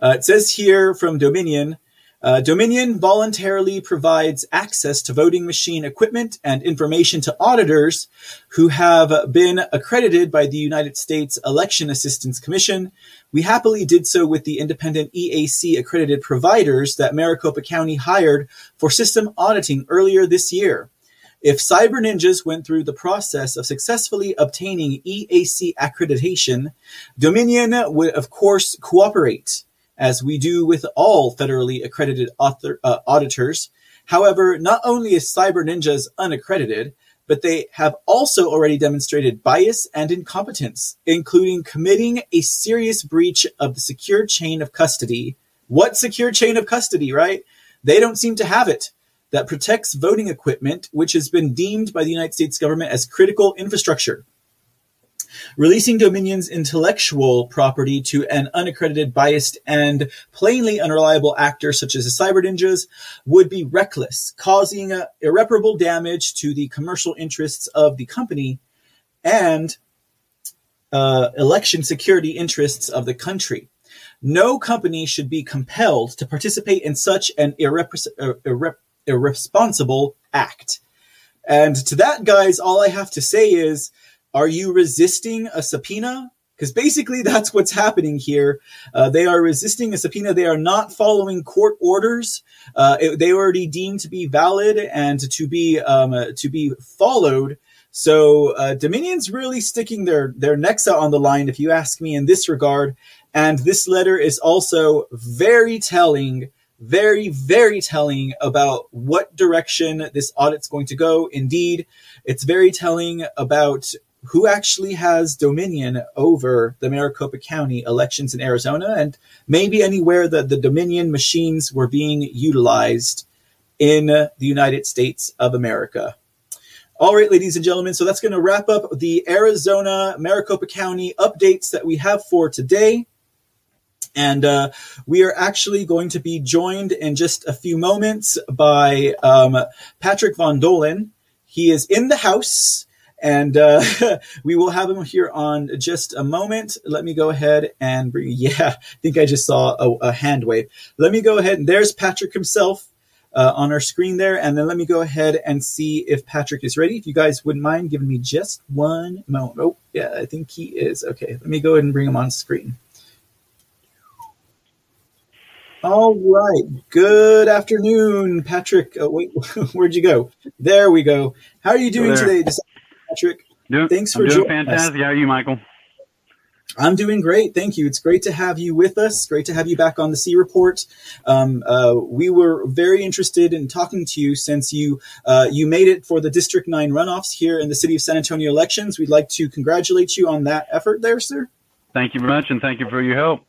Uh, it says here from Dominion uh, Dominion voluntarily provides access to voting machine equipment and information to auditors who have been accredited by the United States Election Assistance Commission. We happily did so with the independent EAC accredited providers that Maricopa County hired for system auditing earlier this year. If Cyber Ninjas went through the process of successfully obtaining EAC accreditation, Dominion would of course cooperate as we do with all federally accredited author, uh, auditors. However, not only is Cyber Ninjas unaccredited, but they have also already demonstrated bias and incompetence, including committing a serious breach of the secure chain of custody. What secure chain of custody, right? They don't seem to have it. That protects voting equipment, which has been deemed by the United States government as critical infrastructure. Releasing Dominion's intellectual property to an unaccredited, biased, and plainly unreliable actor such as the Cyber Ninjas would be reckless, causing irreparable damage to the commercial interests of the company and uh, election security interests of the country. No company should be compelled to participate in such an irrepre- uh, irre- irresponsible act. And to that, guys, all I have to say is are you resisting a subpoena? Because basically that's what's happening here. Uh, they are resisting a subpoena. They are not following court orders. Uh, it, they already deemed to be valid and to be um, uh, to be followed. So uh, Dominion's really sticking their their necks out on the line, if you ask me, in this regard. And this letter is also very telling very, very telling about what direction this audit's going to go. Indeed, it's very telling about who actually has dominion over the Maricopa County elections in Arizona and maybe anywhere that the Dominion machines were being utilized in the United States of America. All right, ladies and gentlemen, so that's going to wrap up the Arizona Maricopa County updates that we have for today. And uh, we are actually going to be joined in just a few moments by um, Patrick Von Dohlen. He is in the house and uh, we will have him here on just a moment. Let me go ahead and bring. Yeah, I think I just saw a, a hand wave. Let me go ahead and there's Patrick himself uh, on our screen there, and then let me go ahead and see if Patrick is ready. If you guys wouldn't mind giving me just one moment. Oh, yeah, I think he is. Okay, let me go ahead and bring him on screen. All right. Good afternoon, Patrick. Oh, wait, where'd you go? There we go. How are you doing today? Patrick. Doing, Thanks for doing joining fantastic. Us. How are you, Michael? I'm doing great. Thank you. It's great to have you with us. Great to have you back on the C Report. Um, uh, we were very interested in talking to you since you uh, you made it for the District 9 runoffs here in the city of San Antonio elections. We'd like to congratulate you on that effort there, sir. Thank you very much, and thank you for your help.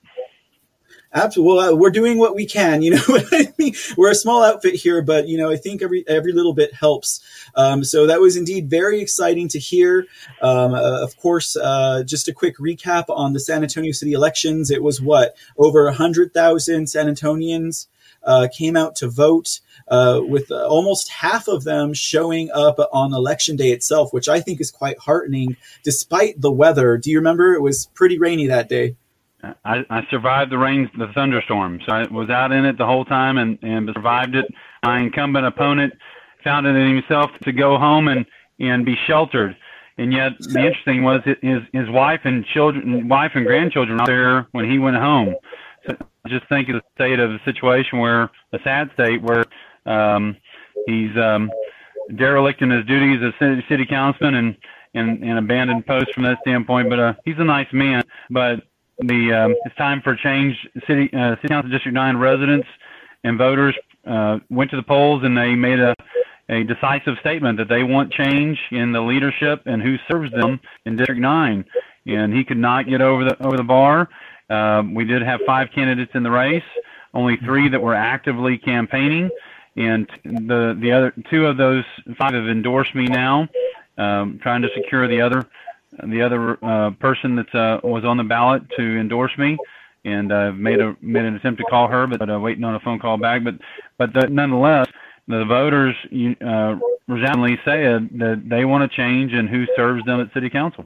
Absolutely. Well, uh, we're doing what we can. You know what I mean? We're a small outfit here, but you know, I think every every little bit helps. Um, so that was indeed very exciting to hear. Um, uh, of course, uh, just a quick recap on the San Antonio City elections. It was what over hundred thousand San Antonians uh, came out to vote. Uh, with almost half of them showing up on election day itself, which I think is quite heartening, despite the weather. Do you remember? It was pretty rainy that day. I, I survived the rain, the thunderstorm. So I was out in it the whole time and, and survived it. My incumbent opponent found it in himself to go home and, and be sheltered. And yet the interesting was his, his wife and children, wife and grandchildren were there when he went home. So just think of the state of the situation where a sad state where, um, he's, um, derelict in his duties as city, city councilman and, and, and abandoned post from that standpoint. But, uh, he's a nice man, but the um, it's time for change. City uh, City Council District Nine residents and voters uh, went to the polls and they made a a decisive statement that they want change in the leadership and who serves them in District Nine. And he could not get over the over the bar. Uh, we did have five candidates in the race, only three that were actively campaigning, and the the other two of those five have endorsed me now, um, trying to secure the other the other uh, person that uh, was on the ballot to endorse me, and uh, made a made an attempt to call her, but uh, waiting on a phone call back. But but the, nonetheless, the voters uh, resoundingly said that they want to change and who serves them at city council.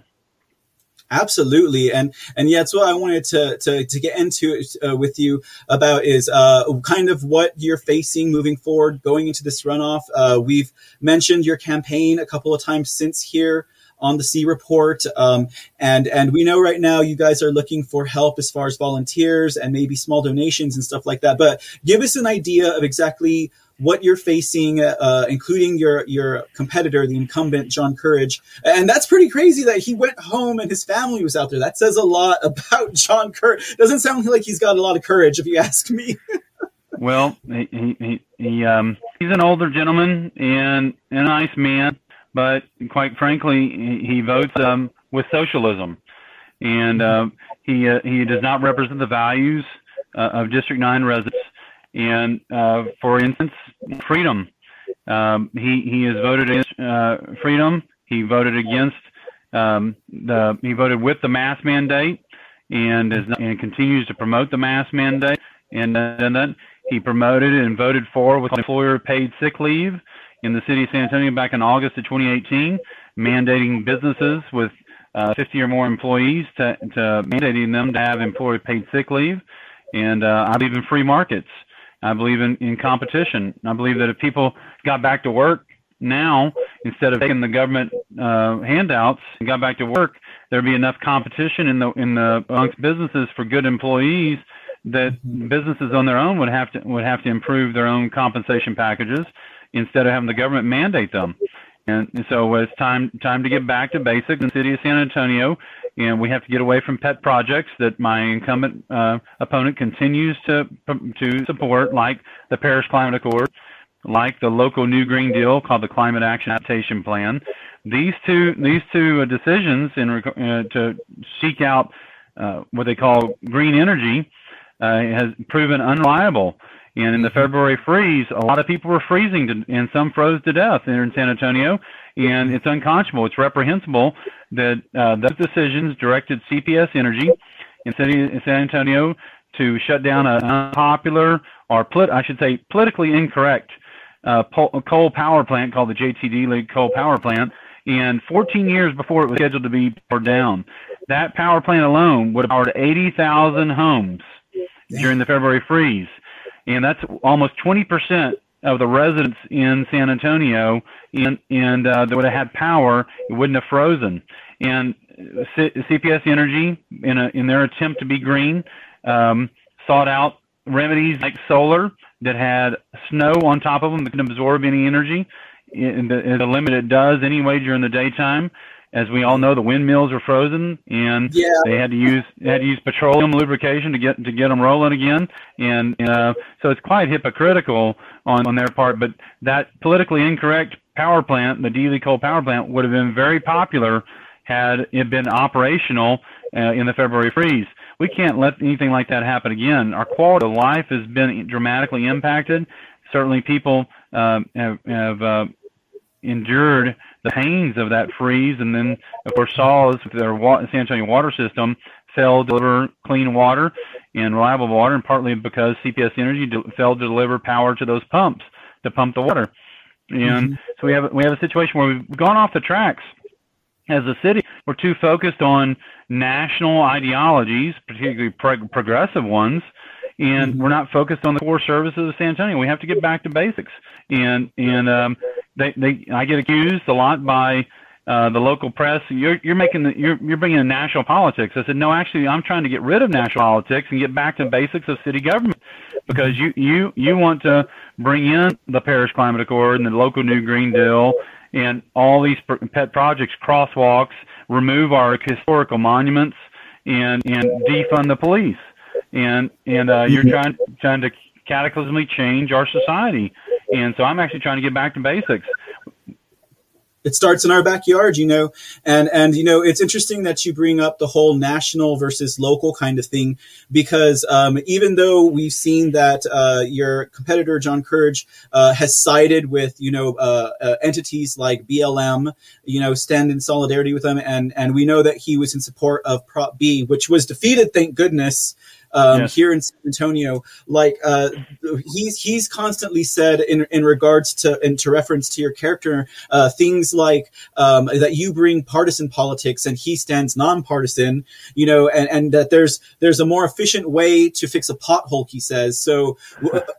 Absolutely, and and yeah, that's what I wanted to to, to get into uh, with you about is uh, kind of what you're facing moving forward, going into this runoff. Uh, we've mentioned your campaign a couple of times since here on the C report. Um, and, and we know right now you guys are looking for help as far as volunteers and maybe small donations and stuff like that. But give us an idea of exactly what you're facing, uh, including your your competitor, the incumbent John Courage, and that's pretty crazy that he went home and his family was out there. That says a lot about John Courage. Doesn't sound like he's got a lot of courage, if you ask me. well, he he, he um he's an older gentleman and a nice man but quite frankly, he votes um, with socialism, and uh, he uh, he does not represent the values uh, of District Nine residents. And uh, for instance, freedom. Um, he he has voted against uh, freedom. He voted against um, the he voted with the mask mandate, and is and continues to promote the mask mandate. And, and then he promoted and voted for with employer paid sick leave in the city of San Antonio back in August of 2018, mandating businesses with uh, 50 or more employees to, to mandating them to have employee paid sick leave. And uh, I believe in free markets. I believe in, in competition. I believe that if people got back to work now, instead of taking the government uh, handouts and got back to work, there'd be enough competition in the in the amongst businesses for good employees that businesses on their own would have to would have to improve their own compensation packages instead of having the government mandate them. And, so it's time time to get back to basics in the city of San Antonio, and we have to get away from pet projects that my incumbent uh, opponent continues to to support, like the Paris Climate Accord, like the local New Green Deal called the Climate Action Adaptation Plan. These two these two decisions in uh, to seek out uh, what they call green energy uh, has proven unreliable. And in the mm-hmm. February freeze, a lot of people were freezing, to, and some froze to death here in San Antonio. And it's unconscionable. It's reprehensible that uh, those decisions directed CPS Energy in city in San Antonio to shut down an unpopular or polit- I should say politically incorrect uh, coal power plant called the J.T. Deely Coal Power Plant. And 14 years before it was scheduled to be poured down, that power plant alone would have powered 80,000 homes during the February freeze and that's almost 20% of the residents in San Antonio, and and uh, that would have had power, it wouldn't have frozen. And C- CPS Energy, in a in their attempt to be green, um, sought out remedies like solar that had snow on top of them that can absorb any energy in the, the limit it does anyway during the daytime as we all know, the windmills are frozen, and yeah. they had to use they had to use petroleum lubrication to get to get them rolling again. And uh, so it's quite hypocritical on on their part. But that politically incorrect power plant, the Deely Coal Power Plant, would have been very popular had it been operational uh, in the February freeze. We can't let anything like that happen again. Our quality of life has been dramatically impacted. Certainly, people uh, have, have uh, endured the pains of that freeze, and then of course saw their San Antonio water system fail to deliver clean water and reliable water, and partly because CPS Energy failed to deliver power to those pumps to pump the water. And mm-hmm. so we have we have a situation where we've gone off the tracks as a city. We're too focused on national ideologies, particularly pro- progressive ones, and mm-hmm. we're not focused on the core services of San Antonio. We have to get back to basics. And and um, they they I get accused a lot by uh, the local press. You're you're making the, you're you're bringing in national politics. I said no, actually, I'm trying to get rid of national politics and get back to basics of city government because you you you want to bring in the Paris Climate Accord and the local New Green Deal and all these pet projects, crosswalks, remove our historical monuments, and and defund the police and and uh, you're trying trying to cataclysmically change our society. And so I'm actually trying to get back to basics. It starts in our backyard, you know, and and you know it's interesting that you bring up the whole national versus local kind of thing because um, even though we've seen that uh, your competitor John Courage uh, has sided with you know uh, uh entities like BLM, you know, stand in solidarity with them, and and we know that he was in support of Prop B, which was defeated, thank goodness um, yes. here in San Antonio. Like uh, he's he's constantly said in in regards to and to reference to your character uh, things like um, that you bring partisan politics and he stands nonpartisan. You know, and and that there's there's a more efficient way to fix a pothole. He says so.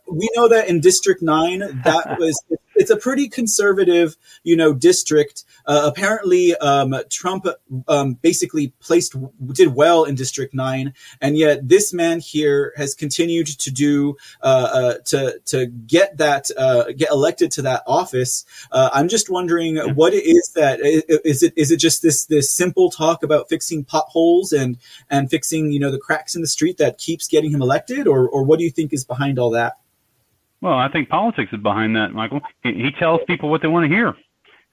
we know that in District Nine that was it's a pretty conservative, you know, district. Uh, apparently, um, Trump um, basically placed did well in District Nine, and yet this man here has continued to do uh, uh, to to get that uh, get elected to that office. Uh, I'm just wondering what it is that is it is it just this this simple talk about fixing potholes and and fixing you know the cracks in the street that keeps getting him elected, or or what do you think is behind all that? Well, I think politics is behind that, Michael. He tells people what they want to hear.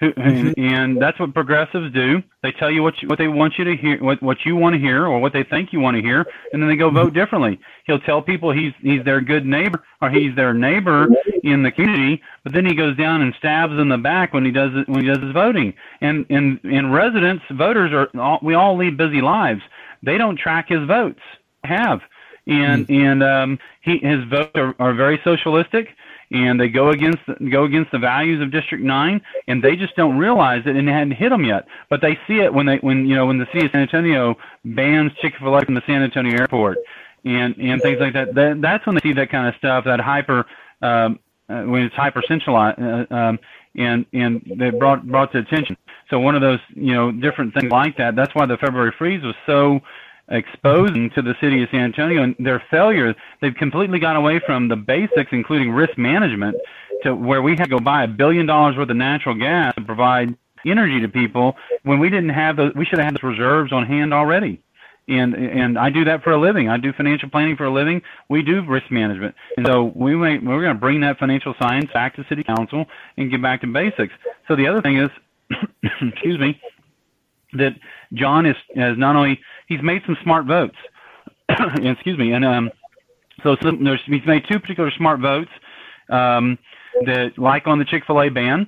Mm-hmm. And that's what progressives do. They tell you what you, what they want you to hear, what what you want to hear, or what they think you want to hear, and then they go vote differently. He'll tell people he's he's their good neighbor or he's their neighbor in the community, but then he goes down and stabs in the back when he does it when he does his voting. And and and residents, voters are all, we all lead busy lives. They don't track his votes. Have and mm-hmm. and um, he his votes are, are very socialistic and they go against go against the values of District Nine, and they just don't realize it, and it hadn't hit them yet. But they see it when they when you know when the city of San Antonio bans Chick Fil A from the San Antonio airport, and and things like that. that that's when they see that kind of stuff, that hyper um, uh, when it's hyper centralized, uh, um, and and they brought brought to attention. So one of those you know different things like that. That's why the February freeze was so exposing to the city of San Antonio and their failure. They've completely gone away from the basics, including risk management, to where we had to go buy a billion dollars worth of natural gas to provide energy to people when we didn't have those. We should have had those reserves on hand already. And and I do that for a living. I do financial planning for a living. We do risk management, and so we may, we're going to bring that financial science back to city council and get back to basics. So the other thing is, excuse me, that John is has not only he's made some smart votes. Excuse me, and um, so some, there's, he's made two particular smart votes um, that, like on the Chick Fil A ban,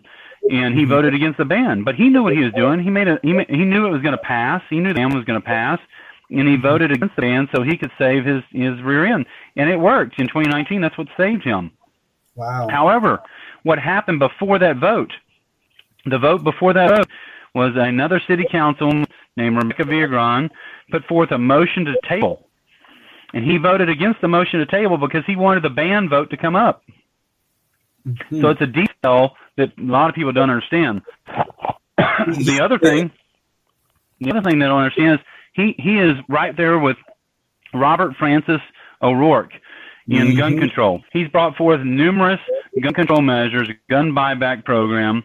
and he mm-hmm. voted against the ban. But he knew what he was doing. He made a he, he knew it was going to pass. He knew the ban was going to pass, and he mm-hmm. voted against the ban so he could save his his rear end, and it worked in 2019. That's what saved him. Wow. However, what happened before that vote? The vote before that vote was another city council named Rebecca Viagran put forth a motion to table. And he voted against the motion to table because he wanted the ban vote to come up. Mm-hmm. So it's a detail that a lot of people don't understand. the other thing, the other thing they don't understand is he, he is right there with Robert Francis O'Rourke in mm-hmm. gun control. He's brought forth numerous gun control measures, gun buyback program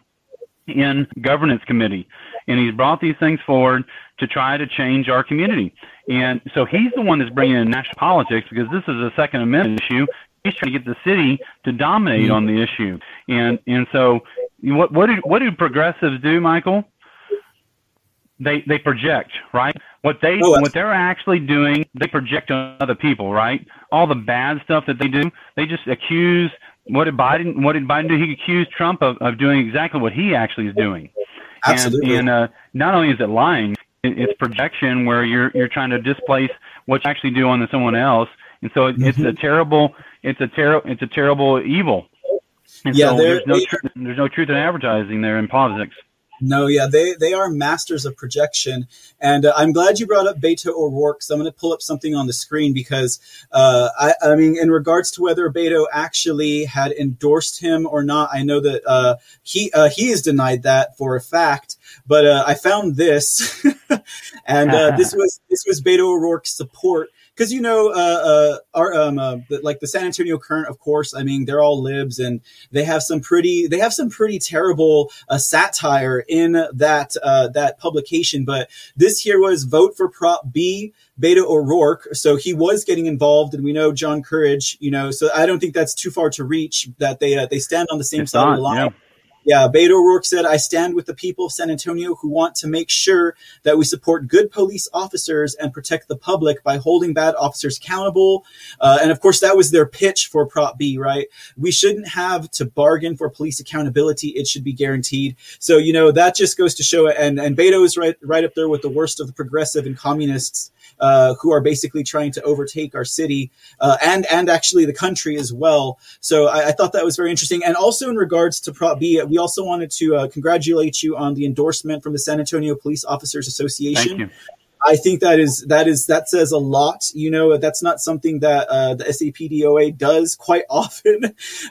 in governance committee and he's brought these things forward to try to change our community. And so he's the one that's bringing in national politics because this is a Second Amendment issue. He's trying to get the city to dominate on the issue. And and so what what do what do progressives do, Michael? they they project, right? What they Oh, what they're actually doing, they project on other people, right? All the bad stuff that they do, they just accuse. What did Biden? What did Biden do? He accused Trump of, of doing exactly what he actually is doing. Absolutely. And, and uh, not only is it lying, it's projection where you're you're trying to displace what you actually do on someone else, and so it, it's a Mm-hmm. terrible, it's a terrible, it's a terrible evil. And Yeah, so there's no tr- there's no truth in advertising there in politics. No, yeah, they they are masters of projection, and uh, I'm glad you brought up Beto O'Rourke. So I'm going to pull up something on the screen because uh, I, I mean, in regards to whether Beto actually had endorsed him or not, I know that uh, he uh, he has denied that for a fact. But uh, I found this, and uh, this was this was Beto O'Rourke's support because you know uh, uh, our um, uh, the, like the San Antonio Current, of course. I mean, they're all libs, and they have some pretty they have some pretty terrible uh, satire in that uh, that publication. But this here was vote for Prop B. Beto O'Rourke, so he was getting involved, and we know John Courage, you know, so I don't think that's too far to reach that they uh, they stand on the same It's side of the line. yeah. Yeah, Beto O'Rourke said, I stand with the people of San Antonio who want to make sure that we support good police officers and protect the public by holding bad officers accountable. Uh, and of course, that was their pitch for Prop B, right? We shouldn't have to bargain for police accountability. It should be guaranteed. So, you know, that just goes to show it. And, and Beto is right, right up there with the worst of the progressive and communists. Uh, who are basically trying to overtake our city uh, and and actually the country as well. So I, I thought that was very interesting. And also in regards to Prop B, we also wanted to uh, congratulate you on the endorsement from the San Antonio Police Officers Association. I think that is that is that says a lot. You know, that's not something that uh, the SAPDOA does quite often,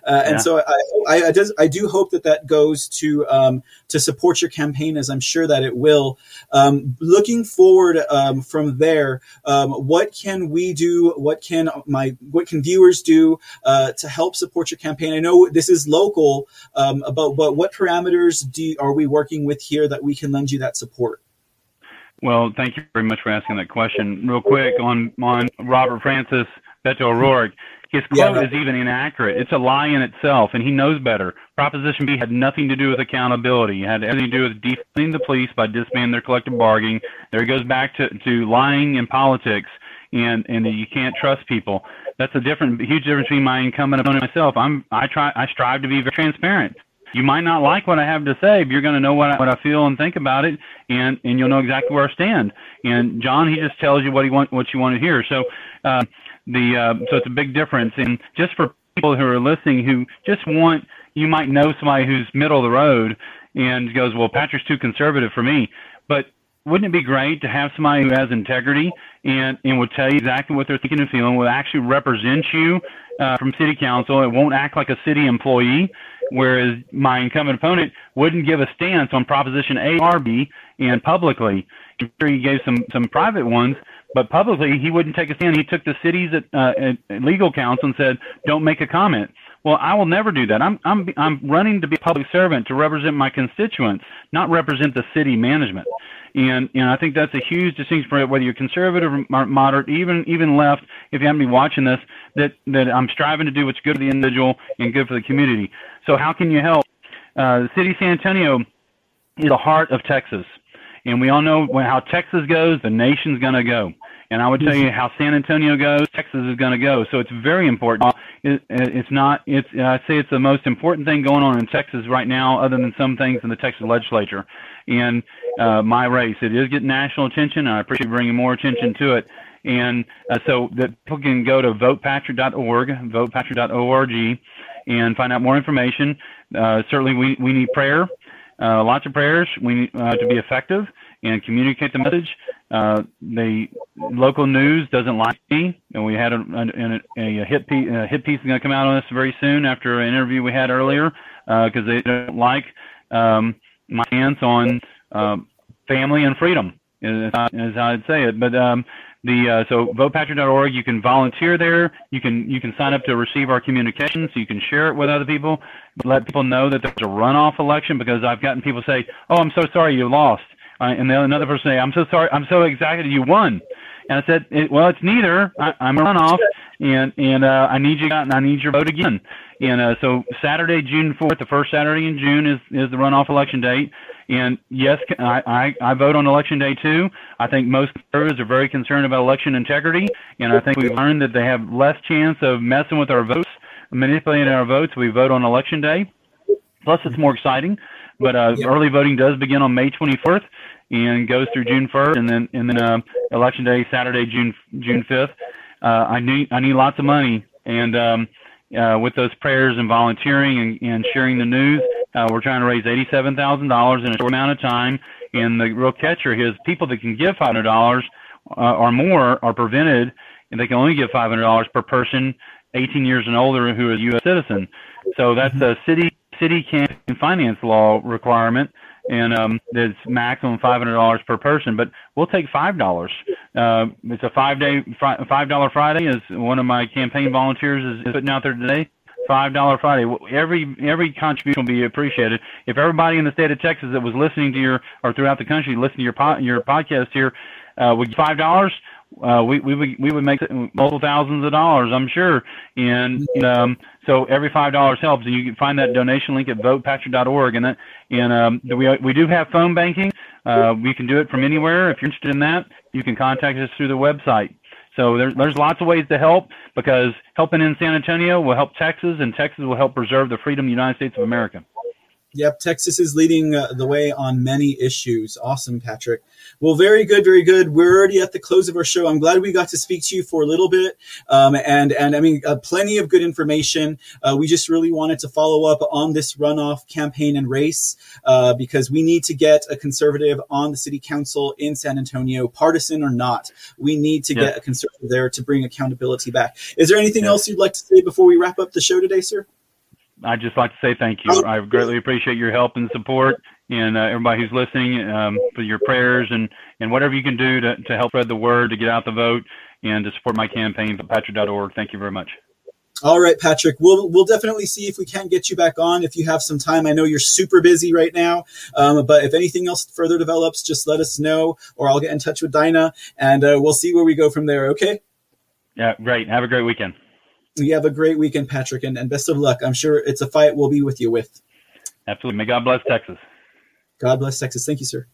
uh, and Yeah. so I, I, I, does, I do hope that that goes to um, to support your campaign, as I'm sure that it will. Um, looking forward um, from there, um, what can we do? What can my what can viewers do uh, to help support your campaign? I know this is local, um, but but what parameters do you, are we working with here that we can lend you that support? Well, thank you very much for asking that question. Real quick on on Robert Francis Beto O'Rourke, his Yeah, quote no- is even inaccurate. It's a lie in itself, and he knows better. Proposition B had nothing to do with accountability. It had everything to do with defunding the police by disbanding their collective bargaining. There it goes back to, to lying in politics and and that you can't trust people. That's a different, huge difference between my incumbent opponent and myself. I'm I try I strive to be very transparent. You might not like what I have to say, but you're going to know what I, what I feel and think about it, and and you'll know exactly where I stand. And John, he just tells you what he want, what you want to hear. So, uh, the uh, so it's a big difference. And just for people who are listening who just want, you might know somebody who's middle of the road and goes, well, Patrick's too conservative for me. But wouldn't it be great to have somebody who has integrity and, and will tell you exactly what they're thinking and feeling, will actually represent you uh, from city council? It won't act like a city employee, whereas my incumbent opponent wouldn't give a stance on Proposition A or B and publicly. I'm sure he gave some, some private ones, but publicly he wouldn't take a stand. He took the city's uh, at legal counsel and said, don't make a comment. Well, I will never do that. I'm I'm I'm running to be a public servant to represent my constituents, not represent the city management. And and I think that's a huge distinction for whether you're conservative or moderate, even even left. If you happen to be watching this, that that I'm striving to do what's good for the individual and good for the community. So how can you help? Uh, the city of San Antonio is the heart of Texas, and we all know how Texas goes, the nation's going to go. And I would tell you how San Antonio goes, Texas is going to go. So it's very important. It, it's not. It's. I say it's the most important thing going on in Texas right now, other than some things in the Texas legislature. And uh, my race, it is getting national attention. And I appreciate bringing more attention to it. And uh, so that people can go to votepatrick.org, votepatrick.org, and find out more information. Uh, certainly, we we need prayer, uh, lots of prayers. We need uh, to be effective and communicate the message. Uh, the local news doesn't like me, and we had a, a, a hit piece. A hit piece is going to come out on this very soon after an interview we had earlier because they don't like um, my stance on um, family and freedom, how I'd say it. But um, the uh, so votepatrick.org, you can volunteer there. You can you can sign up to receive our communications. You can share it with other people. Let people know that there's a runoff election because I've gotten people say, "Oh, I'm so sorry you lost." Uh, and then another person say, "I'm so sorry, I'm so excited you won." And I said, it, "Well, it's neither. I, I'm a runoff, and and uh, I need you and I need your vote again." And uh, so Saturday, June 4th, the first Saturday in June is is the runoff election date. And yes, I, I, I vote on election day too. I think most conservatives are very concerned about election integrity, and I think we've learned that they have less chance of messing with our votes, manipulating our votes. We vote on election day. Plus, it's more exciting. But uh, early voting does begin on May 24th and goes through June 1st, and then and then uh, election day Saturday, June June 5th. Uh, I need I need lots of money, and um, uh, with those prayers and volunteering and, and sharing the news, uh, we're trying to raise eighty-seven thousand dollars in a short amount of time. And the real catcher is people that can give five hundred dollars uh, or more are prevented, and they can only give five hundred dollars per person, eighteen years and older, who is a U.S. citizen. So that's a city city can finance law requirement and um, it's maximum five hundred dollars per person. But we'll take five dollars. Uh, it's a five day five dollar Friday. Is one of my campaign volunteers is, putting out there today. Five dollar Friday. Every every contribution will be appreciated. If everybody in the state of Texas that was listening to your or throughout the country listening to your po- your podcast here uh, would five dollars, uh, we we would we would make multiple thousands of dollars, I'm sure. And um, so every five dollars helps, and you can find that donation link at votepatrick.org. And that and um, we we do have phone banking. Uh, we can do it from anywhere. If you're interested in that, you can contact us through the website. So there, there's lots of ways to help because helping in San Antonio will help Texas, and Texas will help preserve the freedom of the United States of America. Yep, Texas is leading uh, the way on many issues. Awesome, Patrick. Well, very good, very good. We're already at the close of our show. I'm glad we got to speak to you for a little bit, um, and and I mean, uh, plenty of good information. Uh, we just really wanted to follow up on this runoff campaign and race uh, because we need to get a conservative on the city council in San Antonio, partisan or not. We need to yeah. get a conservative there to bring accountability back. Is there anything yeah. else you'd like to say before we wrap up the show today, sir? I'd just like to say thank you. I greatly appreciate your help and support, and uh, everybody who's listening um, for your prayers and, and whatever you can do to, to help spread the word, to get out the vote, and to support my campaign, patrick.org. Thank you very much. All right, Patrick. We'll we'll definitely see if we can get you back on if you have some time. I know you're super busy right now, um, but if anything else further develops, just let us know, or I'll get in touch with Dinah, and uh, we'll see where we go from there. Okay. Yeah, great. Have a great weekend you have a great weekend, Patrick, and, and best of luck. I'm sure it's a fight we'll be with you with. Absolutely. May God bless Texas. God bless Texas. Thank you, sir.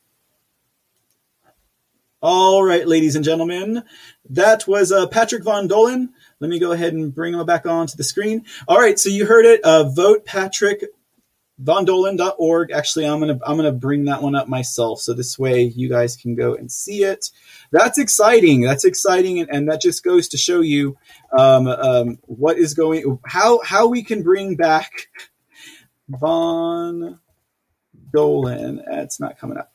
All right, ladies and gentlemen, that was uh, Patrick Von Dohlen. Let me go ahead and bring him back onto the screen. All right, so you heard it. Uh, vote Patrick vondohlen.org. Actually, I'm gonna I'm gonna bring that one up myself, so this way you guys can go and see it. That's exciting. That's exciting, and, and that just goes to show you um, um, what is going how how we can bring back Von Dohlen. It's not coming up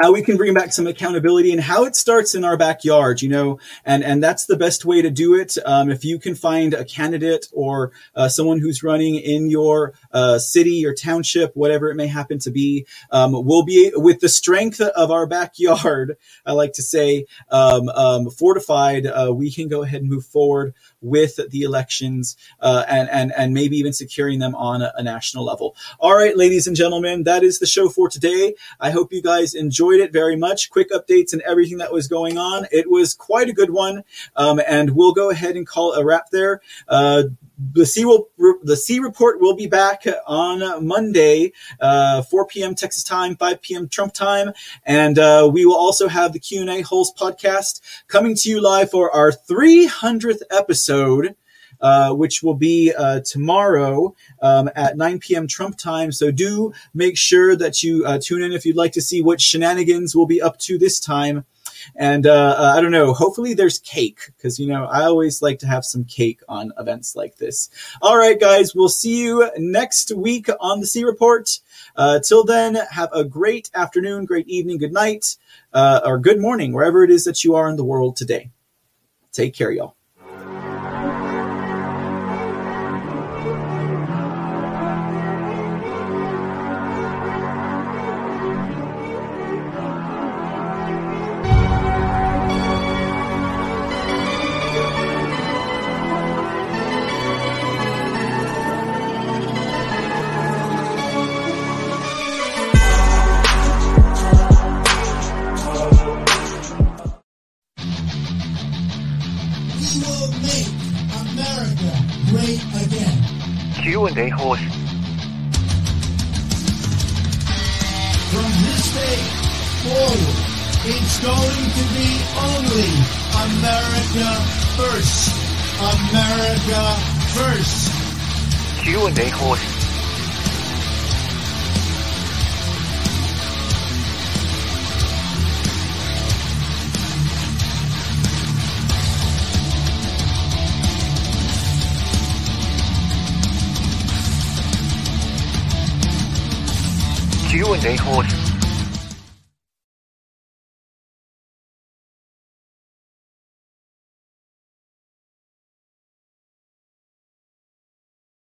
how we can bring back some accountability and how it starts in our backyard, you know, and, and that's the best way to do it. Um, if you can find a candidate or uh, someone who's running in your uh, city or township, whatever it may happen to be, um, we'll be with the strength of our backyard. I like to say, um, um fortified, uh, we can go ahead and move forward with the elections uh, and, and, and maybe even securing them on a, a national level. All right, ladies and gentlemen, that is the show for today. I hope you guys enjoyed it very much. Quick updates and everything that was going on. It was quite a good one. Um, and we'll go ahead and call a wrap there. Uh, the C will the C report will be back on Monday, uh, 4 p.m. Texas time, 5 p.m. Trump time, and uh, we will also have the Q and A Holes podcast coming to you live for our 300th episode. Uh, which will be uh, tomorrow um, at 9 p.m. Trump time. So do make sure that you uh, tune in if you'd like to see what shenanigans we'll be up to this time. And uh, uh, I don't know. Hopefully, there's cake because you know I always like to have some cake on events like this. All right, guys, we'll see you next week on the C Report. Uh, till then, have a great afternoon, great evening, good night, uh, or good morning, wherever it is that you are in the world today. Take care, y'all.